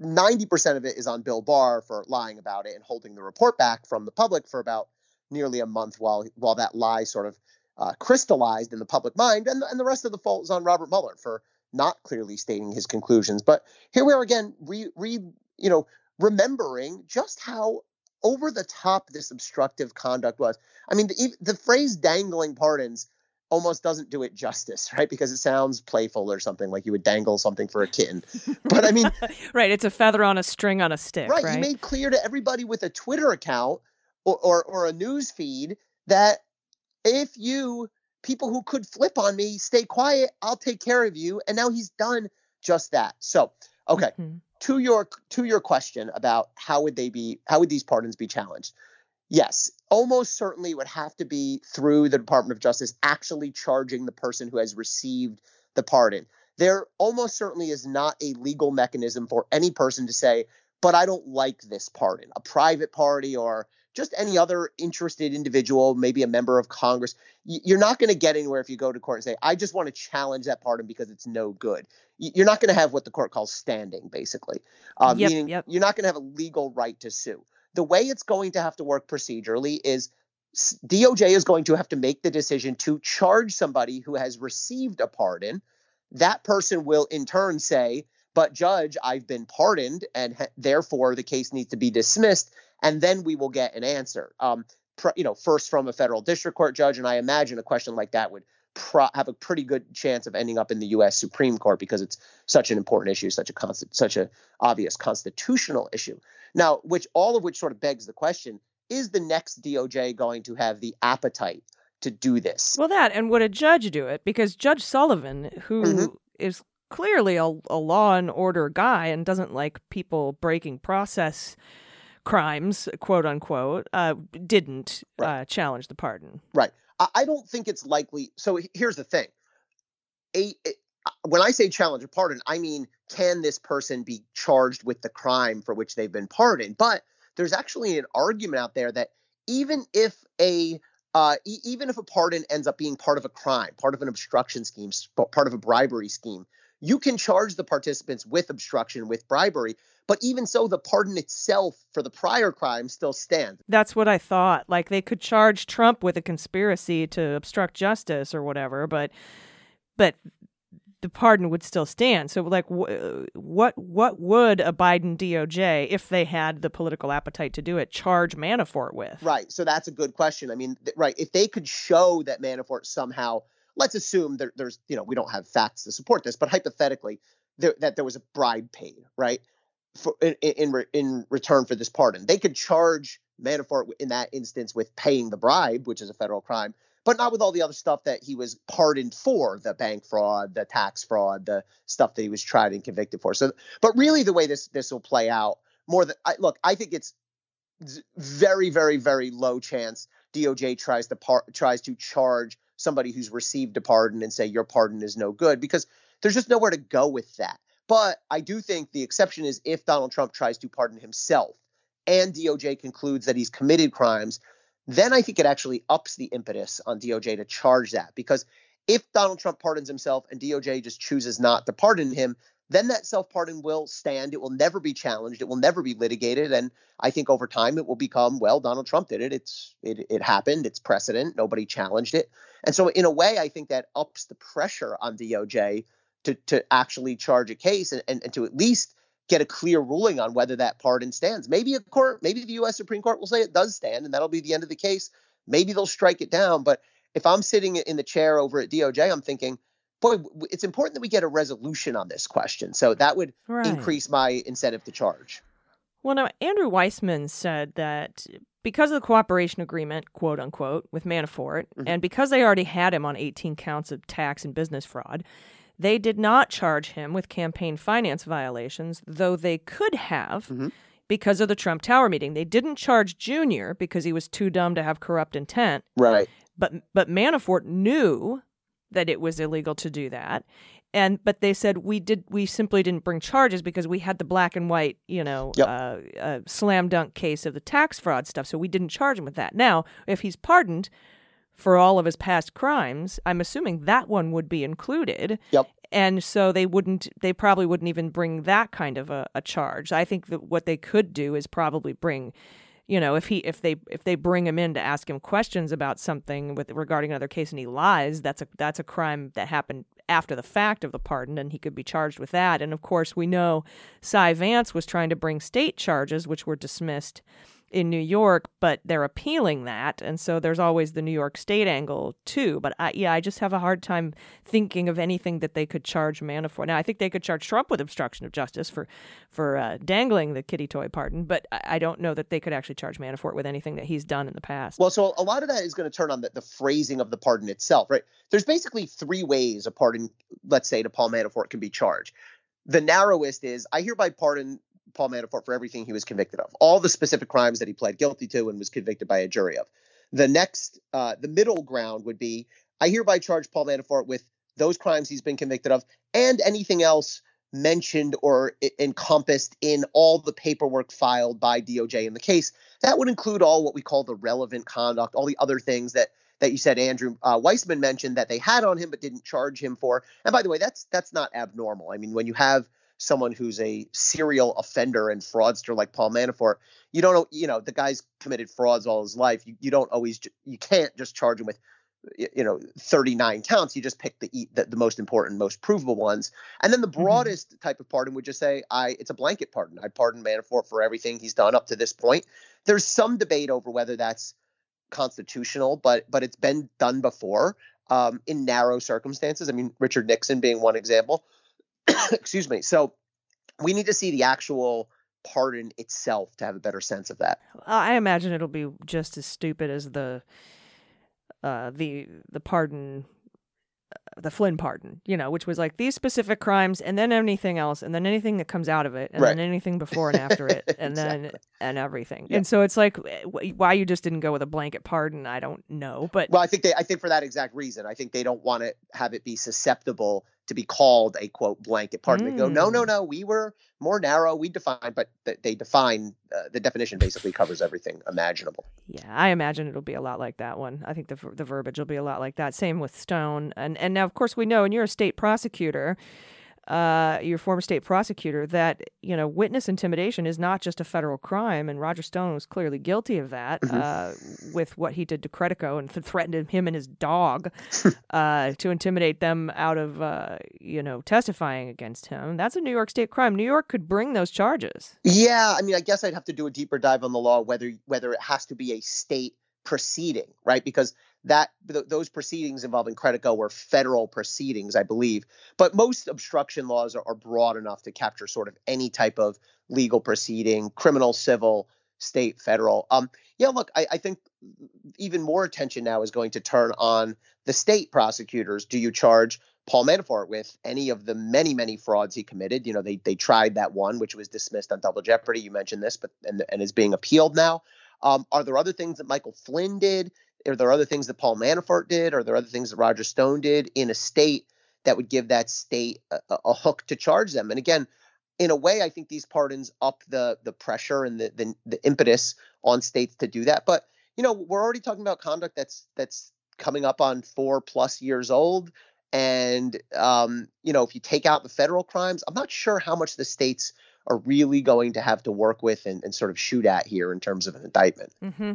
90% of it is on Bill Barr for lying about it and holding the report back from the public for about nearly a month while while that lie sort of uh, crystallized in the public mind, and, and the rest of the fault is on Robert Mueller for not clearly stating his conclusions. But here we are again, re, re you know, remembering just how over the top this obstructive conduct was. I mean, the, the phrase "dangling pardons" almost doesn't do it justice, right? Because it sounds playful or something like you would dangle something for a kitten. But I mean, right it's a feather on a string on a stick right, right, He made clear to everybody with a Twitter account or, or, or a news feed that if you people who could flip on me stay quiet, I'll take care of you. And now he's done just that. So, okay, Mhm. to your to your question about how would they be how would these pardons be challenged? Yes, almost certainly would have to be through the Department of Justice actually charging the person who has received the pardon. There almost certainly is not a legal mechanism for any person to say, but I don't like this pardon. A private party or just any other interested individual, maybe a member of Congress, you're not going to get anywhere if you go to court and say, I just want to challenge that pardon because it's no good. You're not going to have what the court calls standing, basically. Um, Yep, meaning yep. you're not going to have a legal right to sue. The way it's going to have to work procedurally is DOJ is going to have to make the decision to charge somebody who has received a pardon. That person will in turn say, but judge, I've been pardoned, and ha- therefore the case needs to be dismissed. And then we will get an answer. Um, pr- you know, first from a federal district court judge, and I imagine a question like that would pro- have a pretty good chance of ending up in the U.S. Supreme Court because it's such an important issue, such a const- such a obvious constitutional issue. Now, which all of which sort of begs the question: Is the next DOJ going to have the appetite to do this? Well, that and would a judge do it? Because Judge Sullivan, who is Mhm. clearly a, a law and order guy and doesn't like people breaking process crimes, quote unquote, uh, didn't Right. uh, challenge the pardon. Right. I, I don't think it's likely. So here's the thing. A, a- when I say challenge a pardon, I mean, can this person be charged with the crime for which they've been pardoned? But there's actually an argument out there that even if a uh, e- even if a pardon ends up being part of a crime, part of an obstruction scheme, sp- part of a bribery scheme, you can charge the participants with obstruction, with bribery. But even so, the pardon itself for the prior crime still stands. That's what I thought. Like they could charge Trump with a conspiracy to obstruct justice or whatever, but but the pardon would still stand. So like wh- what what would a Biden DOJ if they had the political appetite to do it charge Manafort with? Right. So that's a good question. I mean, th- right. If they could show that Manafort somehow, let's assume there, there's, you know, we don't have facts to support this, but hypothetically, there, that there was a bribe paid, right, for in in, in return for this pardon, they could charge Manafort in that instance with paying the bribe, which is a federal crime, but not with all the other stuff that he was pardoned for, the bank fraud, the tax fraud, the stuff that he was tried and convicted for. So, but really, the way this this will play out more than I, look, I think it's very, very, very low chance DOJ tries to par- tries to charge somebody who's received a pardon and say your pardon is no good because there's just nowhere to go with that. But I do think the exception is if Donald Trump tries to pardon himself and DOJ concludes that he's committed crimes, then I think it actually ups the impetus on DOJ to charge that because if Donald Trump pardons himself and DOJ just chooses not to pardon him, then that self pardon will stand. It will never be challenged. It will never be litigated. And I think over time it will become, well, Donald Trump did it. It's it, it happened. It's precedent. Nobody challenged it. And so in a way, I think that ups the pressure on DOJ to to actually charge a case and, and, and to at least get a clear ruling on whether that pardon stands. Maybe a court, maybe the US Supreme Court will say it does stand, and that'll be the end of the case. Maybe they'll strike it down. But if I'm sitting in the chair over at DOJ, I'm thinking, boy, it's important that we get a resolution on this question. So that would Right. increase my incentive to charge. Well, now, Andrew Weissmann said that because of the cooperation agreement, quote unquote, with Manafort, mm-hmm. and because they already had him on 18 counts of tax and business fraud, they did not charge him with campaign finance violations, though they could have mm-hmm. because of the Trump Tower meeting. They didn't charge Junior because he was too dumb to have corrupt intent, Right. but but Manafort knew that it was illegal to do that. And but they said we did we simply didn't bring charges because we had the black and white you know Yep. uh, uh, slam dunk case of the tax fraud stuff so we didn't charge him with that. Now if he's pardoned for all of his past crimes, I'm assuming that one would be included. Yep. And so they wouldn't they probably wouldn't even bring that kind of a, a charge. I think that what they could do is probably bring you know if he if they if they bring him in to ask him questions about something with regarding another case and he lies that's a that's a crime that happened after the fact of the pardon and he could be charged with that. And of course we know Cy Vance was trying to bring state charges which were dismissed in New York but they're appealing that and so there's always the New York state angle too but I, yeah I just have a hard time thinking of anything that they could charge Manafort now I think they could charge Trump with obstruction of justice for for uh, dangling the kitty toy pardon but I, I don't know that they could actually charge Manafort with anything that he's done in the past Well, so a lot of that is going to turn on the, the phrasing of the pardon itself, right? There's basically three ways a pardon, let's say, to Paul Manafort can be charged. The narrowest is I hereby pardon Paul Manafort for everything he was convicted of, all the specific crimes that he pled guilty to and was convicted by a jury of. The next, uh, the middle ground would be I hereby charge Paul Manafort with those crimes he's been convicted of and anything else mentioned or encompassed in all the paperwork filed by DOJ in the case. That would include all what we call the relevant conduct, all the other things that that you said Andrew uh, Weissmann mentioned that they had on him but didn't charge him for. And by the way, that's that's not abnormal. I mean, when you have someone who's a serial offender and fraudster like Paul Manafort, you don't know, you know, the guy's committed frauds all his life. You, you don't always, you can't just charge him with, you know, 39 counts. You just pick the, the, the most important, most provable ones. And then the broadest type of pardon would just say, I, it's a blanket pardon. I pardon Manafort for everything he's done up to this point. There's some debate over whether that's constitutional, but, but it's been done before um, in narrow circumstances. I mean, Richard Nixon being one example. Excuse me. So we need to see the actual pardon itself to have a better sense of that. I imagine it'll be just as stupid as the uh, the the pardon, uh, the Flynn pardon, you know, which was like these specific crimes, and then anything else, and then anything that comes out of it, and then anything before and after it, and then and everything. Yeah. And so it's like eh, why you just didn't go with a blanket pardon, I don't know, but Well, I think they, I think for that exact reason, I think they don't want to have it be susceptible to be called a quote blanket pardon. They go, no, no, Mm. no, we were more narrow. We define, but th- they define uh, the definition basically covers everything imaginable. Yeah, I imagine it'll be a lot like that one. I think the the verbiage will be a lot like that. Same with Stone, and and now of course we know, and you're a state prosecutor, uh, you're former state prosecutor, that you know witness intimidation is not just a federal crime, and Roger Stone was clearly guilty of that Mm-hmm. uh, with what he did to Credico and th- threatened him and his dog uh, to intimidate them out of uh, you know testifying against him. That's a New York state crime. New York could bring those charges. Yeah, I mean, I guess I'd have to do a deeper dive on the law whether whether it has to be a state proceeding, right? Because that th- those proceedings involving Credico were federal proceedings, I believe. But most obstruction laws are, are broad enough to capture sort of any type of legal proceeding, criminal, civil, state, federal. Um, yeah, look, I, I think even more attention now is going to turn on the state prosecutors. Do you charge Paul Manafort with any of the many, many frauds he committed? You know, they they tried that one, which was dismissed on double jeopardy. You mentioned this, but and and is being appealed now. Um, are there other things that Michael Flynn did? Are there other things that Paul Manafort did? Are there other things that Roger Stone did in a state that would give that state a, a- hook to charge them? And again, in a way, I think these pardons up the the pressure and the, the the impetus on states to do that. But you know, we're already talking about conduct that's that's coming up on four plus years old. And um, you know, if you take out the federal crimes, I'm not sure how much the states are really going to have to work with and, and sort of shoot at here in terms of an indictment. Mm-hmm.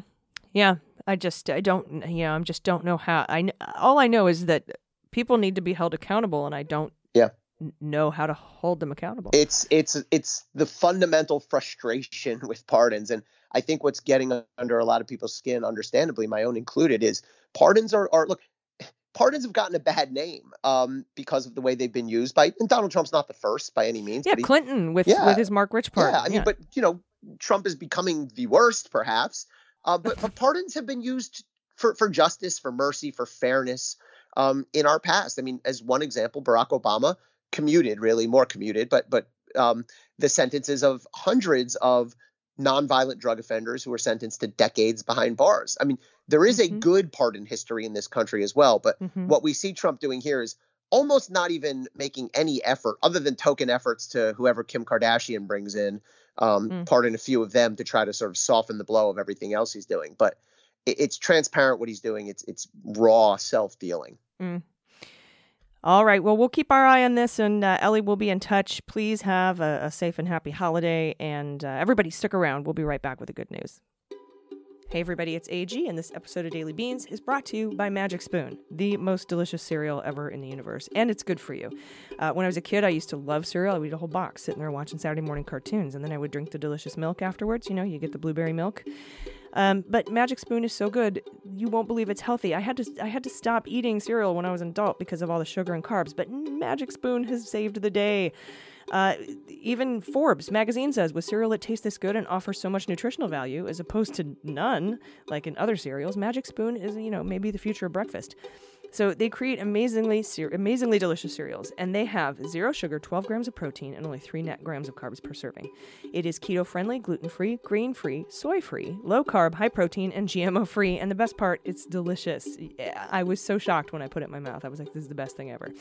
Yeah, I just I don't you know I'm just don't know how I all I know is that people need to be held accountable, and I don't Yeah. n- know how to hold them accountable. It's it's it's the fundamental frustration with pardons, and I think what's getting under a lot of people's skin, understandably, my own included, is pardons are are look. pardons have gotten a bad name um, because of the way they've been used by. And Donald Trump's not the first by any means. Yeah, he- Clinton with Yeah. with his Marc Rich part. Yeah, I mean, but you know, Trump is becoming the worst, perhaps. Uh, but, but pardons have been used for for justice, for mercy, for fairness um, in our past. I mean, as one example, Barack Obama commuted, really more commuted, but but um, the sentences of hundreds of nonviolent drug offenders who were sentenced to decades behind bars. I mean, there is a Mhm. good pardon history in this country as well, but Mhm. what we see Trump doing here is almost not even making any effort other than token efforts to whoever Kim Kardashian brings in, um, Mm. pardon a few of them to try to sort of soften the blow of everything else he's doing. But it, it's transparent what he's doing. It's it's raw self dealing. All right. Well, we'll keep our eye on this, and uh, Elie will be in touch. Please have a, a safe and happy holiday, and uh, everybody stick around. We'll be right back with the good news. Hey, everybody, it's AG, and this episode of Daily Beans is brought to you by Magic Spoon, the most delicious cereal ever in the universe, and it's good for you. Uh, when I was a kid, I used to love cereal. I would eat a whole box sitting there watching Saturday morning cartoons, and then I would drink the delicious milk afterwards. You know, you get the blueberry milk. Um, but Magic Spoon is so good, you won't believe it's healthy. I had to I had to stop eating cereal when I was an adult because of all the sugar and carbs. But Magic Spoon has saved the day. Uh, even Forbes magazine says with cereal that tastes this good and offers so much nutritional value as opposed to none, like in other cereals, Magic Spoon is you know maybe the future of breakfast. So they create amazingly amazingly delicious cereals, and they have zero sugar, 12 grams of protein, and only three net grams of carbs per serving. It is keto friendly, gluten free, grain free, soy free, low carb, high protein, and GMO free. And the best part, it's delicious. I was so shocked when I put it in my mouth. I was like, this is the best thing ever.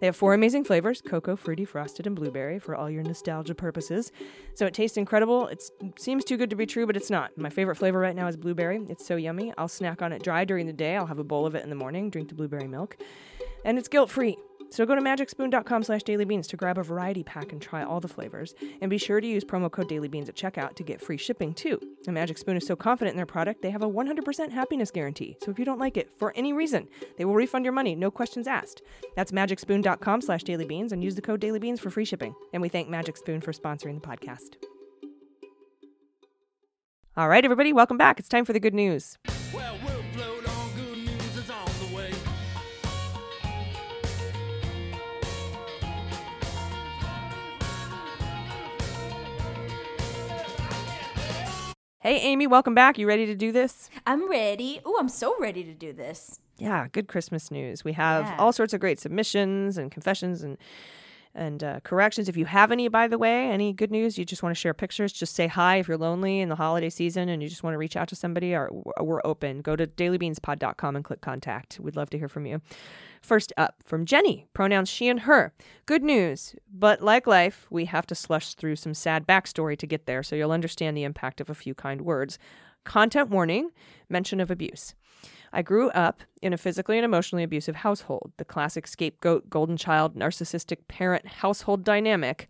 They have four amazing flavors cocoa, fruity, frosted, and blueberry for all your nostalgia purposes. So it tastes incredible. It seems too good to be true, but it's not. My favorite flavor right now is blueberry. It's so yummy. I'll snack on it dry during the day. I'll have a bowl of it in the morning, drink the blueberry milk. And it's guilt free. So go to magicspoon.com slash dailybeans to grab a variety pack and try all the flavors. And be sure to use promo code dailybeans at checkout to get free shipping too. The Magic Spoon is so confident in their product, they have a 100% happiness guarantee. So if you don't like it for any reason, they will refund your money, no questions asked. That's magicspoon.com slash dailybeans and use the code dailybeans for free shipping. And we thank Magic Spoon for sponsoring the podcast. All right, everybody, welcome back. It's time for the good news. Well, Hey, Aimee, welcome back. You ready to do this? I'm ready. Oh, I'm so ready to do this. Yeah, good Christmas news. We have Yeah. all sorts of great submissions and confessions and and uh, corrections. If you have any, by the way, any good news, you just want to share pictures, just say hi if you're lonely in the holiday season and you just want to reach out to somebody. Or we're open. Go to dailybeanspod.com and click contact. We'd love to hear from you. First up, from Jenny, pronouns she and her. Good news, but like life, we have to slush through some sad backstory to get there, so you'll understand the impact of a few kind words. Content warning, mention of abuse. I grew up in a physically and emotionally abusive household, the classic scapegoat, golden child, narcissistic parent household dynamic.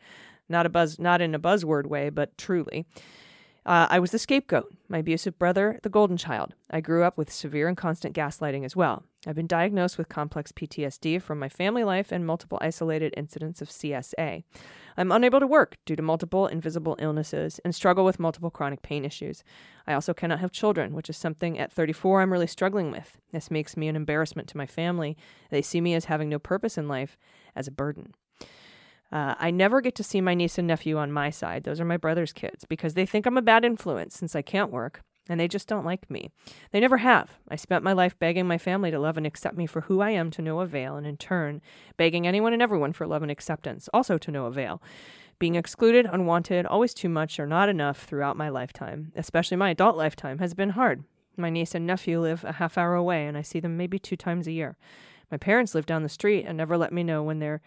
Not a buzz, not in a buzzword way, but truly. Uh, I was the scapegoat, my abusive brother, the golden child. I grew up with severe and constant gaslighting as well. I've been diagnosed with complex PTSD from my family life and multiple isolated incidents of CSA. I'm unable to work due to multiple invisible illnesses and struggle with multiple chronic pain issues. I also cannot have children, which is something at 34 I'm really struggling with. This makes me an embarrassment to my family. They see me as having no purpose in life, as a burden. Uh, I never get to see my niece and nephew on my side. Those are my brother's kids because they think I'm a bad influence since I can't work and they just don't like me. They never have. I spent my life begging my family to love and accept me for who I am to no avail, and in turn, begging anyone and everyone for love and acceptance, also to no avail. Being excluded, unwanted, always too much or not enough throughout my lifetime, especially my adult lifetime, has been hard. My niece and nephew live a half hour away, and I see them maybe two times a year. My parents live down the street and never let me know when they're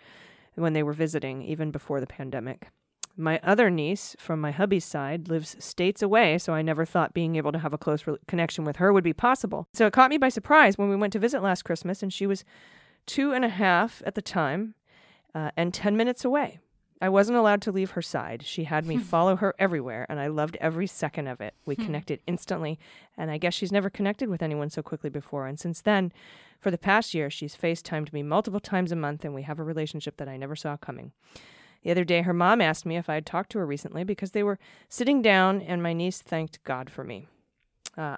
when they were visiting, even before the pandemic. My other niece from my hubby's side lives states away, so I never thought being able to have a close re- connection with her would be possible. So it caught me by surprise when we went to visit last Christmas, and she was two and a half at the time uh, and 10 minutes away. I wasn't allowed to leave her side. She had me follow her everywhere, and I loved every second of it. We connected instantly, and I guess she's never connected with anyone so quickly before. And since then, for the past year, she's FaceTimed me multiple times a month, and we have a relationship that I never saw coming. The other day, her mom asked me if I had talked to her recently because they were sitting down, and my niece thanked God for me. Uh,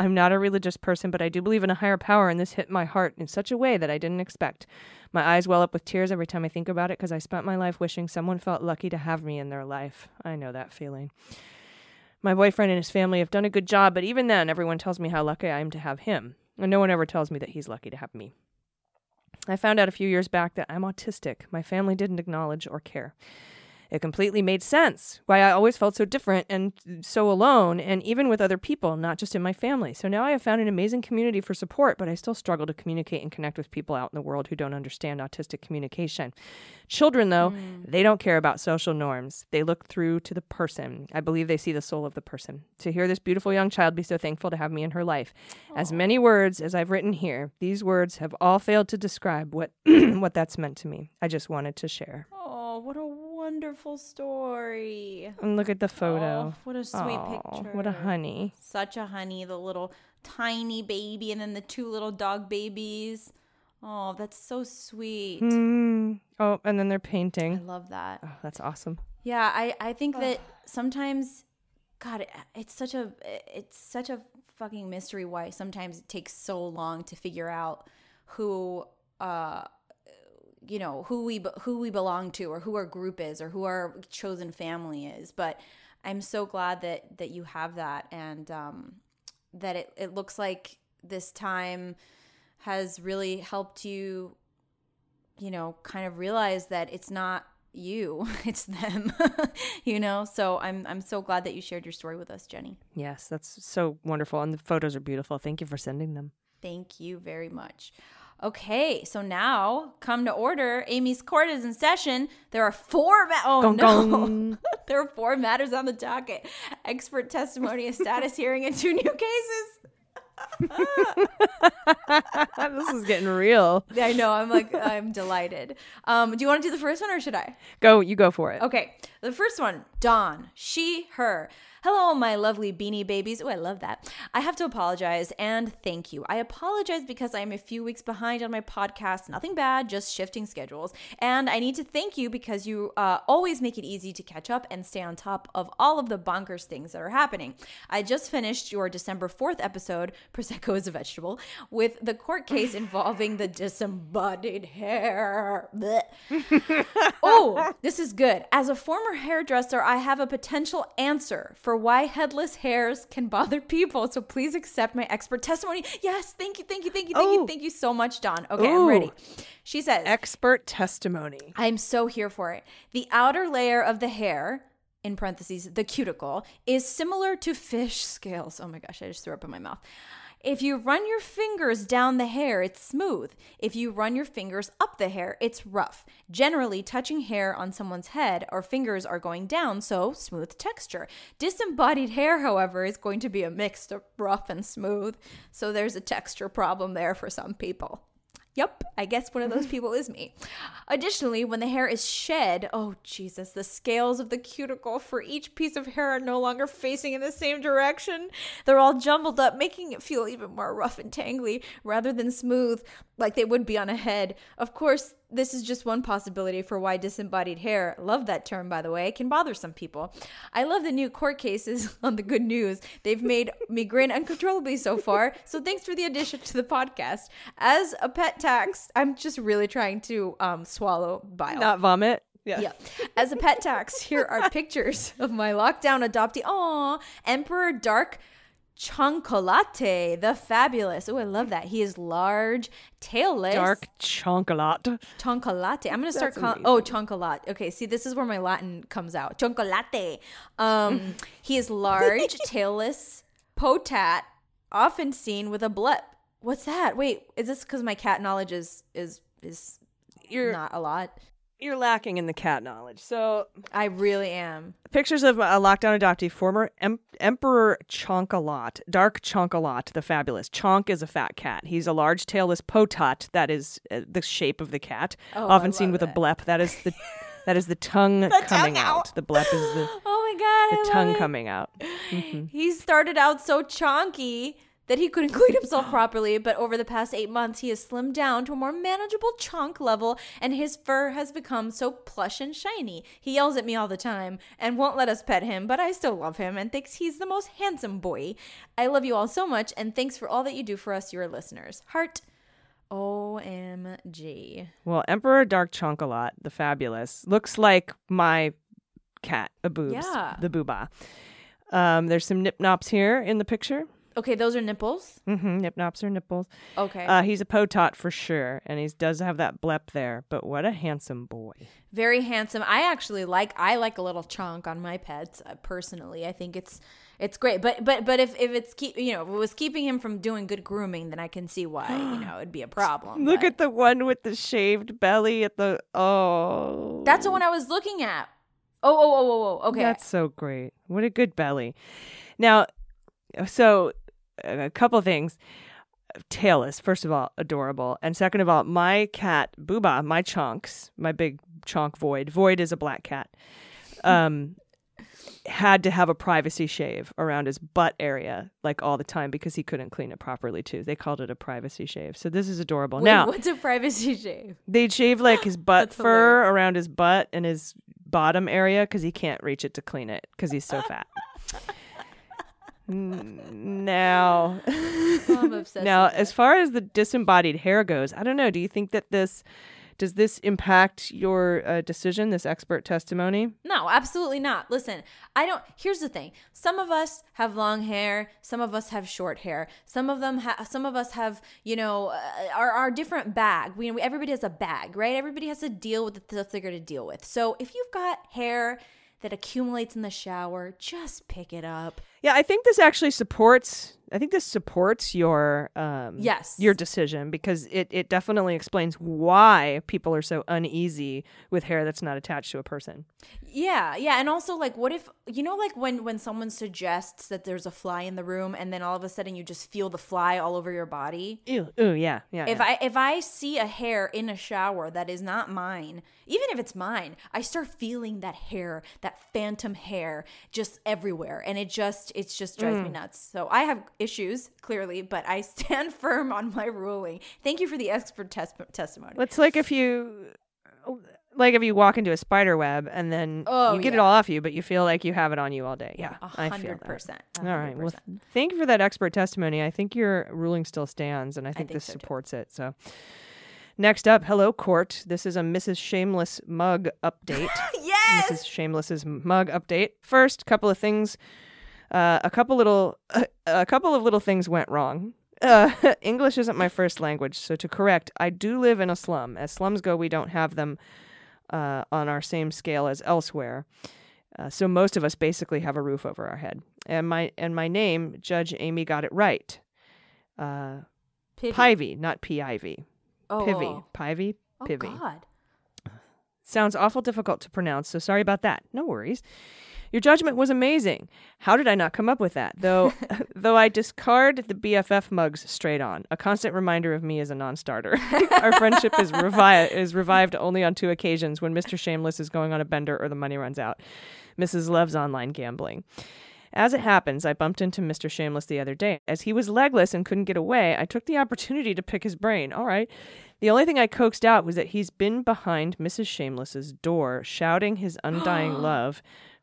I'm not a religious person, but I do believe in a higher power, and this hit my heart in such a way that I didn't expect. My eyes well up with tears every time I think about it because I spent my life wishing someone felt lucky to have me in their life. I know that feeling. My boyfriend and his family have done a good job, but even then, everyone tells me how lucky I am to have him, and no one ever tells me that he's lucky to have me. I found out a few years back that I'm autistic. My family didn't acknowledge or care. It completely made sense why I always felt so different and so alone, and even with other people, not just in my family. So now I have found an amazing community for support, but I still struggle to communicate and connect with people out in the world who don't understand autistic communication. Children, though, hmm. they don't care about social norms. They look through to the person. I believe they see the soul of the person. To hear this beautiful young child be so thankful to have me in her life. As many words as I've written here, these words have all failed to describe what what that's meant to me. I just wanted to share. Oh, what a wonderful story. And look at the photo. Oh, what a sweet Aw, picture. What a honey. Such a honey, the little tiny baby and then the two little dog babies. Oh, that's so sweet. Mm. Oh, and then they're painting. I love that. Oh, that's awesome. Yeah, I I think that sometimes god, it, it's such a it's such a fucking mystery why sometimes it takes so long to figure out who uh you know who we who we belong to or who our group is or who our chosen family is but i'm so glad that that you have that and um that it, it looks like this time has really helped you you know kind of realize that it's not you it's them you know so i'm i'm so glad that you shared your story with us jenny Yes, that's so wonderful. And the photos are beautiful. Thank you for sending them. Thank you very much. Okay, so now come to order. Aimee's court is in session. There are four. Ma- oh Gong, no, gong. there are four matters on the docket: expert testimony, a status hearing, and two new cases. this is getting real. I know. I'm like, I'm delighted. Um, do you want to do the first one or should I? Go, you go for it. Okay, the first one, Dawn, she, her. Hello, my lovely beanie babies. Oh, I love that. I have to apologize and thank you. I apologize because I am a few weeks behind on my podcast. Nothing bad, just shifting schedules. And I need to thank you because you uh, always make it easy to catch up and stay on top of all of the bonkers things that are happening. I just finished your December 4th episode, Prosecco is a Vegetable, with the court case involving the disembodied hair. Oh, this is good. As a former hairdresser, I have a potential answer for why headless hairs can bother people. So please accept my expert testimony. Yes, thank you, thank you, thank you, thank Oh. you, thank you so much, Dawn. Okay, I'm ready. She says, Expert testimony. I'm so here for it. The outer layer of the hair, in parentheses, the cuticle, is similar to fish scales. Oh my gosh, I just threw up in my mouth. If you run your fingers down the hair, it's smooth. If you run your fingers up the hair, it's rough. Generally, touching hair on someone's head, our fingers are going down, so smooth texture. Disembodied hair, however, is going to be a mix of rough and smooth, so there's a texture problem there for some people. Yep, I guess one of those people is me. Additionally, when the hair is shed, oh Jesus, the scales of the cuticle for each piece of hair are no longer facing in the same direction. They're all jumbled up, making it feel even more rough and tangly rather than smooth like they would be on a head. Of course, this is just one possibility for why disembodied hair, love that term by the way, can bother some people. I love the new court cases on the good news. They've made me grin uncontrollably so far. So thanks for the addition to the podcast. As a pet tax, I'm just really trying to um, swallow bile. Not vomit. Yeah. Yeah. As a pet tax, here are pictures of my lockdown adoptee. Aw, Emperor Dark Choncolate, the fabulous. Oh, I love that. He is large, tailless. Dark chocolate. Choncolate. I'm gonna start That's calling. Oh, choncolate. Okay, see, this is where my Latin comes out. Choncolate. Um, he is large, tailless, potat, often seen with a blep. What's that? Wait, is this because my cat knowledge is is is You're not a lot? you're lacking in the cat knowledge. So I really am. pictures of a lockdown adoptee, former em- Emperor Chonkalot, Dark Chonkalot, the fabulous. Chonk is a fat cat. He's a large tailless potot that is uh, the shape of the cat, Oh, often seen with it. a blep. That is the that is the tongue coming out. The blep is the Oh my god! the I tongue coming out. He started out so chonky that he couldn't clean himself properly, but over the past eight months, he has slimmed down to a more manageable chunk level, and his fur has become so plush and shiny. He yells at me all the time and won't let us pet him, but I still love him and thinks he's the most handsome boy. I love you all so much, and thanks for all that you do for us, your listeners. Heart. OMG. Well, Emperor Dark Chonkalot, the fabulous, looks like my cat, a boobs, Yeah. the booba. Um, there's some nip nops here in the picture. Okay, those are nipples. Mm-hmm, nip nops are nipples. Okay. Uh, he's a potot for sure, and he does have that blep there. But what a handsome boy! very handsome. I actually like I like a little chunk on my pets uh, personally. I think it's it's great. But but but if if it's keep you know if it was keeping him from doing good grooming, then I can see why you know it'd be a problem. Look but- at the one with the shaved belly at the oh. that's the one I was looking at. Oh oh oh oh oh. Okay. That's so great. What a good belly. Now, so a couple of things. Tail is first of all adorable, and second of all, my cat Booba, my chunks, my big chunk Void. Void is a black cat. Um, had to have a privacy shave around his butt area like all the time because he couldn't clean it properly too. They called it a privacy shave. So this is adorable. Wait, now what's a privacy shave? They'd shave like his butt fur hilarious. around his butt and his bottom area because he can't reach it to clean it because he's so fat. Now, I'm now, as far as the disembodied hair goes, I don't know. Do you think that this does this impact your uh, decision? This expert testimony? No, absolutely not. Listen, I don't. Here's the thing: some of us have long hair, some of us have short hair. Some of them, ha- some of us have, you know, uh, our our different bag. We, we everybody has a bag, right? Everybody has to deal with the stuff they're going to deal with. So if you've got hair that accumulates in the shower, just pick it up. Yeah, I think this actually supports. I think this supports your um, Yes. your decision because it it definitely explains why people are so uneasy with hair that's not attached to a person. Yeah, yeah, and also like, what if you know, like when when someone suggests that there's a fly in the room, and then all of a sudden you just feel the fly all over your body. Ew, ooh, yeah, yeah. If yeah. I if I see a hair in a shower that is not mine, even if it's mine, I start feeling that hair, that phantom hair, just everywhere, and it just it just drives Mm. me nuts. So I have issues clearly, but I stand firm on my ruling. Thank you for the expert tes- testimony. It's like if you like if you walk into a spider web and then Oh, you get it all off you, but you feel like you have it on you all day. Yeah, A I feel hundred that. percent. All right. Well, thank you for that expert testimony. I think your ruling still stands, and I think, think this so, too. supports it. So, next up, hello court. This is a Mrs. Shameless mug update. yes. Mrs. Shameless's mug update. First, couple of things. Uh, a couple little, a couple of little things went wrong. Uh, English isn't my first language, so to correct, I do live in a slum. As slums go, we don't have them uh, on our same scale as elsewhere. Uh, so most of us basically have a roof over our head. And my and my name, Judge Aimee, got it right. Uh, Pivy. Pivy, not P-I-V. Oh, Pivy, oh. Pivy, Oh, God. Sounds awful difficult to pronounce, so sorry about that. No worries. Your judgment was amazing. How did I not come up with that? Though though I discard the BFF mugs straight on, a constant reminder of me as a non-starter. Our friendship is revi- is revived only on two occasions when Mr. Shameless is going on a bender or the money runs out. Mrs. loves online gambling. As it happens, I bumped into Mr. Shameless the other day. As he was legless and couldn't get away, I took the opportunity to pick his brain. All right. The only thing I coaxed out was that he's been behind Mrs. Shameless's door, shouting his undying love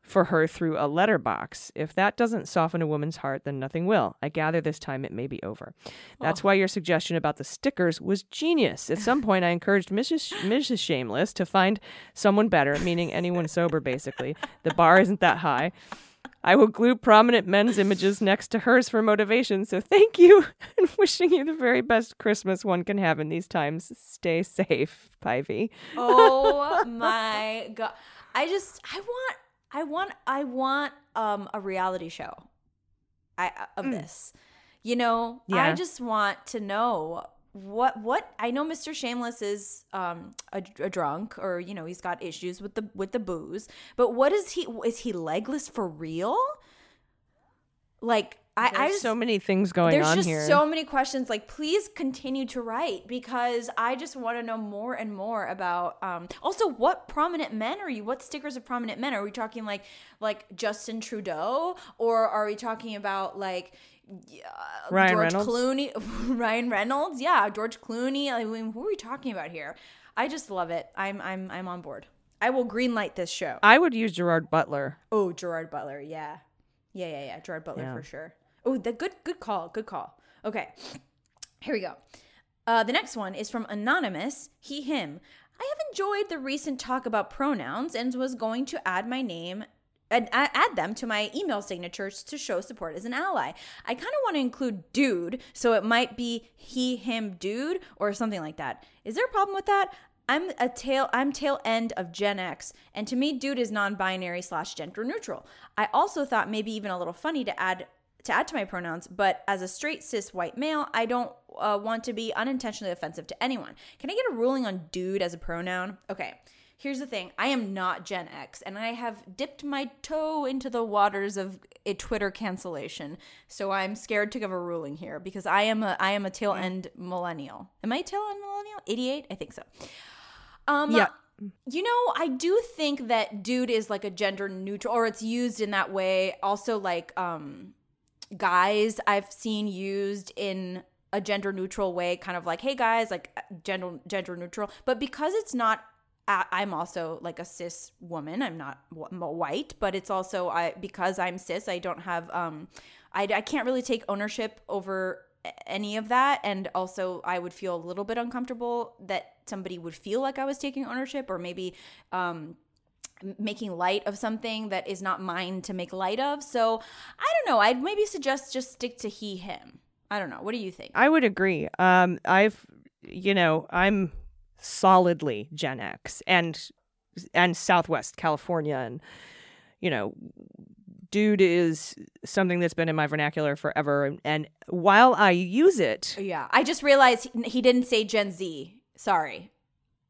for her through a letterbox. If that doesn't soften a woman's heart, then nothing will. I gather this time it may be over. That's why your suggestion about the stickers was genius. At some point, I encouraged Mrs. Sh- Mrs. Shameless to find someone better, meaning anyone sober, basically. The bar isn't that high. I will glue prominent men's images next to hers for motivation. So thank you and wishing you the very best Christmas one can have in these times. Stay safe, Pivy. oh my god i just i want i want i want um a reality show. I of this. You know i Mm. Just want to know what what i know mr shameless is um a, a drunk or you know he's got issues with the with the booze but what is he is he legless for real? Like i i just so many things going on. there's on just here. so many questions like please continue to write because i just want to know more and more about um also what prominent men are you what stickers of prominent men are we talking like like justin trudeau or are we talking about like Ryan George Reynolds? Clooney, Ryan Reynolds, yeah, George Clooney. I mean, who are we talking about here? I just love it. I'm I'm I'm on board. I will greenlight this show. I would use Gerard Butler. Oh, Gerard Butler, yeah, yeah, yeah, yeah. Gerard Butler Yeah. for sure. Oh, the good good call, good call. Okay, here we go. Uh, the next one is from Anonymous, he, him. I have enjoyed the recent talk about pronouns and was going to add my name and add them to my email signatures to show support as an ally. I kind of want to include dude, so it might be he, him, dude, or something like that. Is there a problem with that? I'm a tail. I'm tail end of Gen X, and to me, dude is non-binary slash gender neutral. I also thought maybe even a little funny to add to add to my pronouns, but as a straight cis white male, I don't uh, want to be unintentionally offensive to anyone. Can I get a ruling on dude as a pronoun? Okay. Here's the thing I am not Gen X, and I have dipped my toe into the waters of a Twitter cancellation. So I'm scared to give a ruling here because I am a I am a tail end millennial. Am I a tail end millennial? 88? I think so. Um, Yeah. You know, I do think that dude is like a gender neutral, or it's used in that way. Also, like um, guys, I've seen used in a gender neutral way, kind of like, hey guys, like gender gender neutral. But because it's not, I- I'm also like a cis woman. I'm not I'm white, but it's also I because I'm cis. I don't have um, I I can't really take ownership over any of that and also i would feel a little bit uncomfortable that somebody would feel like i was taking ownership or maybe um making light of something that is not mine to make light of. So i don't know. I'd maybe suggest just stick to he him. I don't know. What do you think? I would agree. Um, I've, you know, I'm solidly Gen X and and Southwest California, and you know, dude is something that's been in my vernacular forever. And, and while I use it, yeah. I just realized he- he didn't say gen z. Sorry.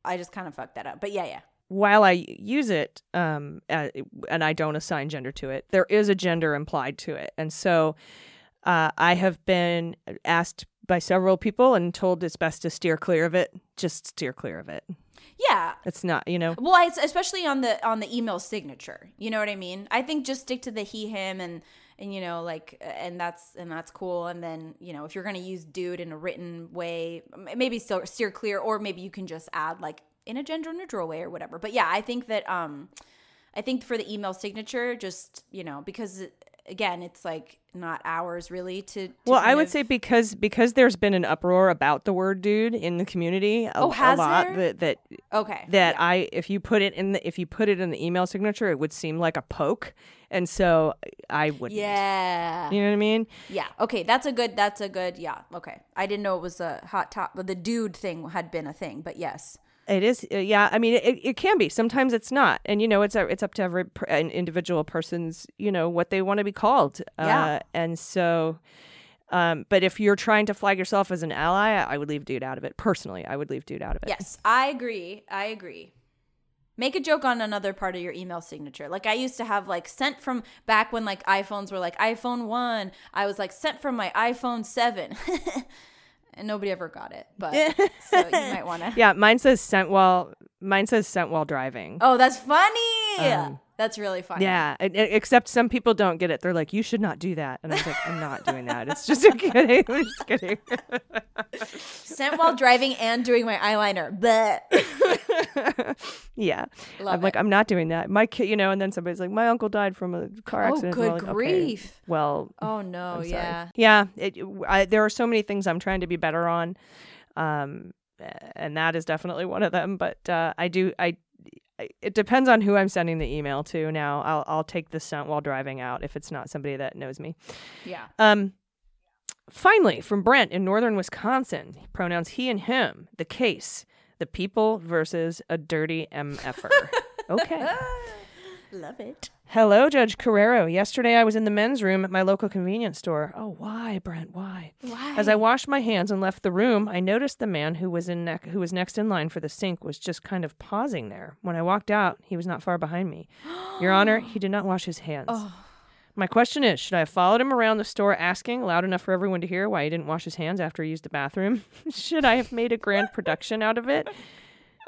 I just kind of fucked that up. But yeah yeah while I use it, um, uh, and I don't assign gender to it, there is a gender implied to it, and so uh, I have been asked by several people and told it's best to steer clear of it. Just steer clear of it. yeah It's not, you know. Well, I, especially on the on the email signature. You know what I mean? I think just stick to the he him and and you know like and that's and that's cool. And then you know if you're gonna use dude in a written way, maybe still steer clear, or maybe you can just add like in a gender neutral way or whatever. But yeah, I think that um, I think for the email signature, just you know because again, it's like not ours really to. to Well, I would of- say because because there's been an uproar about the word "dude" in the community. A, Oh, a has lot there? that that okay that yeah. I if you put it in the if you put it in the email signature, it would seem like a poke, and so I wouldn't. yeah You know what I mean? Yeah. Okay. That's a good. That's a good. Yeah. Okay. I didn't know it was a hot top, but the dude thing had been a thing. But yes. It is, uh, yeah. I mean, it, it can be. Sometimes it's not, and you know, it's a, it's up to every an individual person's, you know, what they want to be called. Yeah. Uh, and so, um, but if you're trying to flag yourself as an ally, I would leave dude out of it. Personally, I would leave dude out of it. Yes. I agree. I agree. Make a joke on another part of your email signature. Like I used to have like sent from back when like iPhones were like iPhone 1. I was like sent from my iPhone 7. and nobody ever got it. But so you might want to Yeah, mine says sent while mine says sent while driving. Oh, that's funny. Um, that's really funny. Yeah, e- e- except some people don't get it. They're like, "You should not do that," and I'm like, "I'm not doing that. It's just a kidding. I'm just kidding." Sent while driving and doing my eyeliner. But yeah, Love I'm like. I'm not doing that. My kid, you know, and then somebody's like, "My uncle died from a car Oh, accident." good We're like, "Okay, grief. well, Oh no, yeah. yeah. It, I, there are so many things I'm trying to be better on, um, and that is definitely one of them. But uh, I do, I. It depends on who I'm sending the email to. Now, I'll I'll take the sent while driving out if it's not somebody that knows me. Yeah. Um, finally, from Brent in northern Wisconsin, pronouns he and him. The case: the people versus a dirty mf'er. okay. Love it. Hello, Judge Carrero. Yesterday I was in the men's room at my local convenience store. Oh, why, Brent? Why? Why? As I washed my hands and left the room, I noticed the man who was in ne- who was next in line for the sink was just kind of pausing there. When I walked out, he was not far behind me. Your Honor, he did not wash his hands. Oh. My question is, should I have followed him around the store asking loud enough for everyone to hear why he didn't wash his hands after he used the bathroom? should I have made a grand production out of it?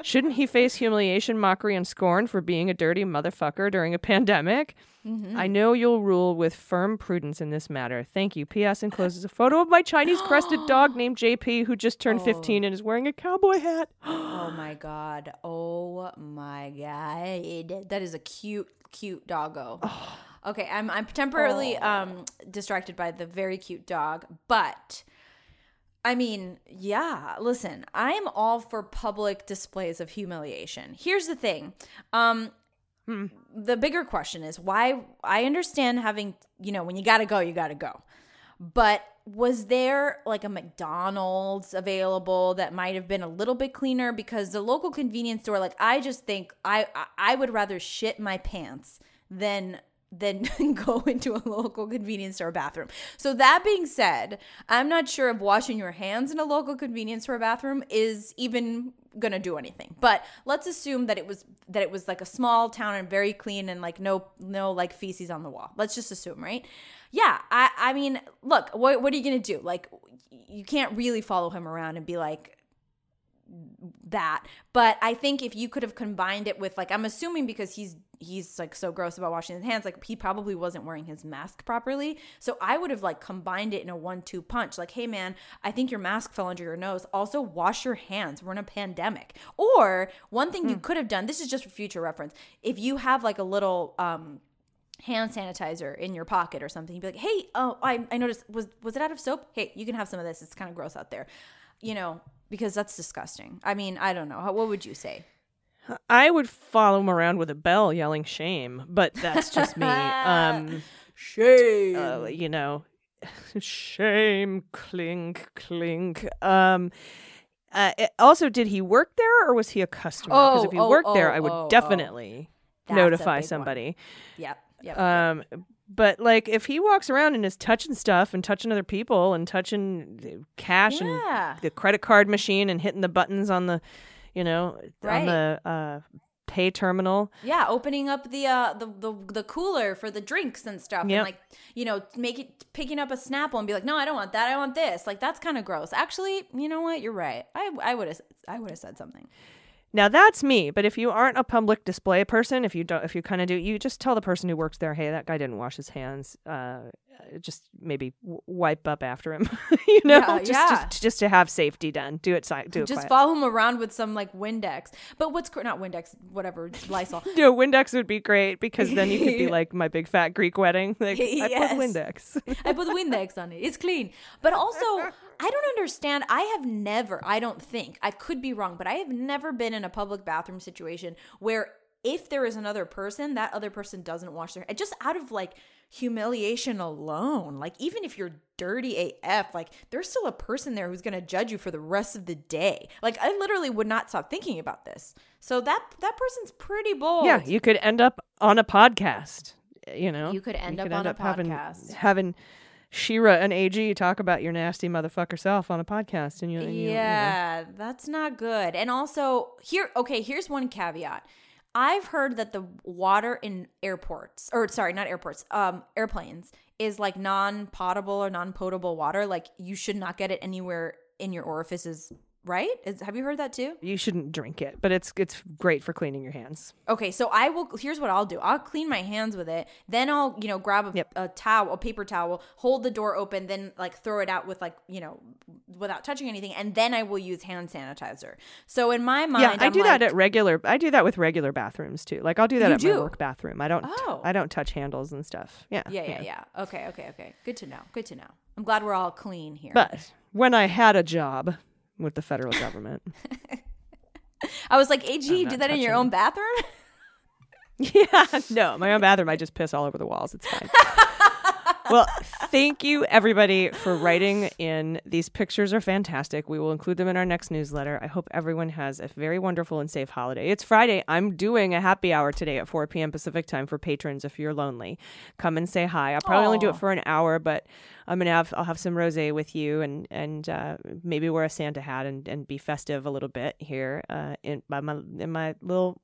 Shouldn't he face humiliation, mockery, and scorn for being a dirty motherfucker during a pandemic? I know you'll rule with firm prudence in this matter. Thank you. P.S. encloses a photo of my Chinese crested dog named JP, who just turned 15 and is wearing a cowboy hat. Oh my god. Oh my god. That is a cute, cute doggo. Okay, I'm I'm temporarily um distracted by the very cute dog, but I mean, yeah, listen, I am all for public displays of humiliation. Here's the thing. Um the bigger question is why I understand having, you know, when you got to go, you got to go. But was there like a McDonald's available that might have been a little bit cleaner because the local convenience store like I just think I I- I would rather shit my pants than than go into a local convenience store bathroom. So that being said, I'm not sure if washing your hands in a local convenience store bathroom is even going to do anything. But let's assume that it was that it was like a small town and very clean and like no no like feces on the wall. Let's just assume, right? Yeah, I I mean, look, what what are you going to do? Like you can't really follow him around and be like that but i think if you could have combined it with like i'm assuming because he's he's like so gross about washing his hands like he probably wasn't wearing his mask properly so i would have like combined it in a one-two punch like hey man i think your mask fell under your nose also wash your hands we're in a pandemic or one thing you could have done this is just for future reference if you have like a little um hand sanitizer in your pocket or something. You'd be like, hey, oh, I, I noticed, was, was it out of soap? Hey, you can have some of this. It's kind of gross out there. You know, because that's disgusting. I mean, I don't know. How, what would you say? I would follow him around with a bell yelling shame, but that's just me. Um, Shame. uh, you know, shame, clink, clink. Um, uh, also, did he work there or was he a customer? Because Oh, if he oh, worked there, oh, I would oh, oh. definitely notify big one. somebody. Yep. Yep. Um, but like if he walks around and is touching stuff and touching other people and touching cash Yeah. and the credit card machine and hitting the buttons on the, you know, Right. on the uh, pay terminal. yeah, opening up the uh the, the the cooler for the drinks and stuff, Yep. and like you know, make it picking up a Snapple and be like, no, I don't want that. I want this. Like that's kind of gross. Actually, you know what? You're right. I I would have I would have said something. Now that's me, but if you aren't a public display person, if you don't, if you kind of do, you just tell the person who works there, hey, that guy didn't wash his hands. Uh, Uh, just maybe w- wipe up after him, you know, Yeah, just, yeah. just just to have safety done. Do it, si- do it. Just quiet. follow him around with some like Windex. But what's cr- not Windex, whatever Lysol. No, Windex would be great because then you could be like my big fat Greek wedding. Like I put Windex. I put Windex on it. It's clean. But also, I don't understand. I have never, I don't think, I could be wrong, but I have never been in a public bathroom situation where if there is another person, that other person doesn't wash their just out of like humiliation alone. Like even if you're dirty AF, like there's still a person there who's gonna judge you for the rest of the day. Like I literally would not stop thinking about this. So that that person's pretty bold. yeah, you could end up on a podcast. You know, You could end up on a having, podcast. having Shira and AG talk about your nasty motherfucker self on a podcast, and you, and you- you know. Yeah, that's not good. And also, here, okay, here's one caveat. I've heard that the water in airports, or sorry, not airports, um, airplanes, is like non-potable or non-potable water. Like you should not get it anywhere in your orifices. Right? Is, have you heard that too? you shouldn't drink it, but it's it's great for cleaning your hands. Okay, so I will. Here's what I'll do. I'll clean my hands with it. Then I'll, you know, grab a, Yep. a towel, a paper towel, hold the door open, then like throw it out with like, you know, without touching anything, and then I will use hand sanitizer. So in my mind, yeah, I I'm do that at regular. I do that with regular bathrooms too. Like I'll do that at do? my work bathroom. I don't. Oh. I don't touch handles and stuff. Yeah. Yeah, yeah, yeah. Okay, okay, okay. Good to know. Good to know. I'm glad we're all clean here. But when I had a job with the federal government, I was like, AG, you did that in your own bathroom? yeah, no, my own bathroom, I just piss all over the walls. It's fine. well, thank you everybody for writing in. These pictures are fantastic. We will include them in our next newsletter. I hope everyone has a very wonderful and safe holiday. It's Friday. I'm doing a happy hour today at 4 p.m. Pacific time for patrons. If you're lonely, come and say hi. I'll probably only do it for an hour, but I'm gonna have I'll have some rosé with you and and uh, maybe wear a Santa hat and, and be festive a little bit here uh, in by my in my little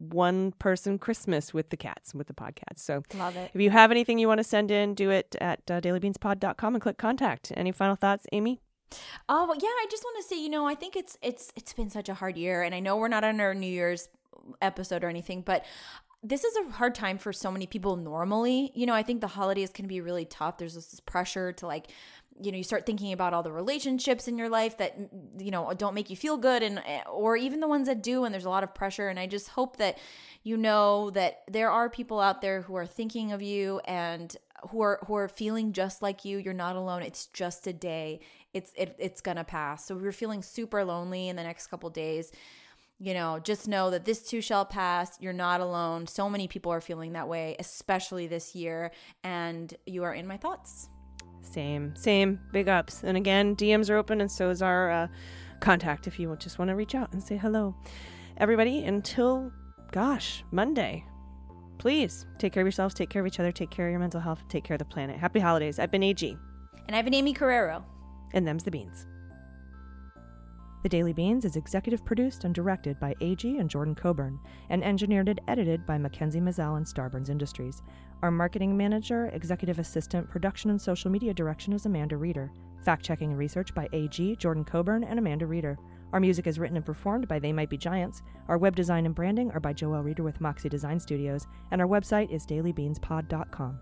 one person Christmas with the cats with the podcast. So Love it. if you have anything you want to send in, do it at uh, dailybeanspod.com and click contact. Any final thoughts, Aimee? Oh yeah, I just want to say, you know, I think it's it's it's been such a hard year, and I know we're not on our New Year's episode or anything, but this is a hard time for so many people normally. You know, I think the holidays can be really tough. There's this pressure to like you know you start thinking about all the relationships in your life that you know don't make you feel good and eh, or even the ones that do and there's a lot of pressure. And i just hope that you know that there are people out there who are thinking of you and who are who are feeling just like you. You're not alone. It's just a day. It's it, it's gonna pass. So if you're feeling super lonely in the next couple days you know just know that this too shall pass. You're not alone. So many people are feeling that way especially this year. And you are in my thoughts Same, same. Big ups. And again, DMs are open, and so is our uh, contact if you just want to reach out and say hello. Everybody, until, gosh, Monday, please take care of yourselves, take care of each other, take care of your mental health, take care of the planet. Happy holidays. I've been AG, and i've been Aimee Carrero and them's the beans. The Daily Beans is executive produced and directed by AG and Jordan Coburn, and engineered and edited by Mackenzie Mazzell and Starburns Industries. Our marketing manager, executive assistant, production and social media direction is Amanda Reeder. Fact checking and research by AG, Jordan Coburn, and Amanda Reeder. Our music is written and performed by They Might Be Giants. Our web design and branding are by Joel Reeder with Moxie Design Studios, and our website is dailybeanspod.com.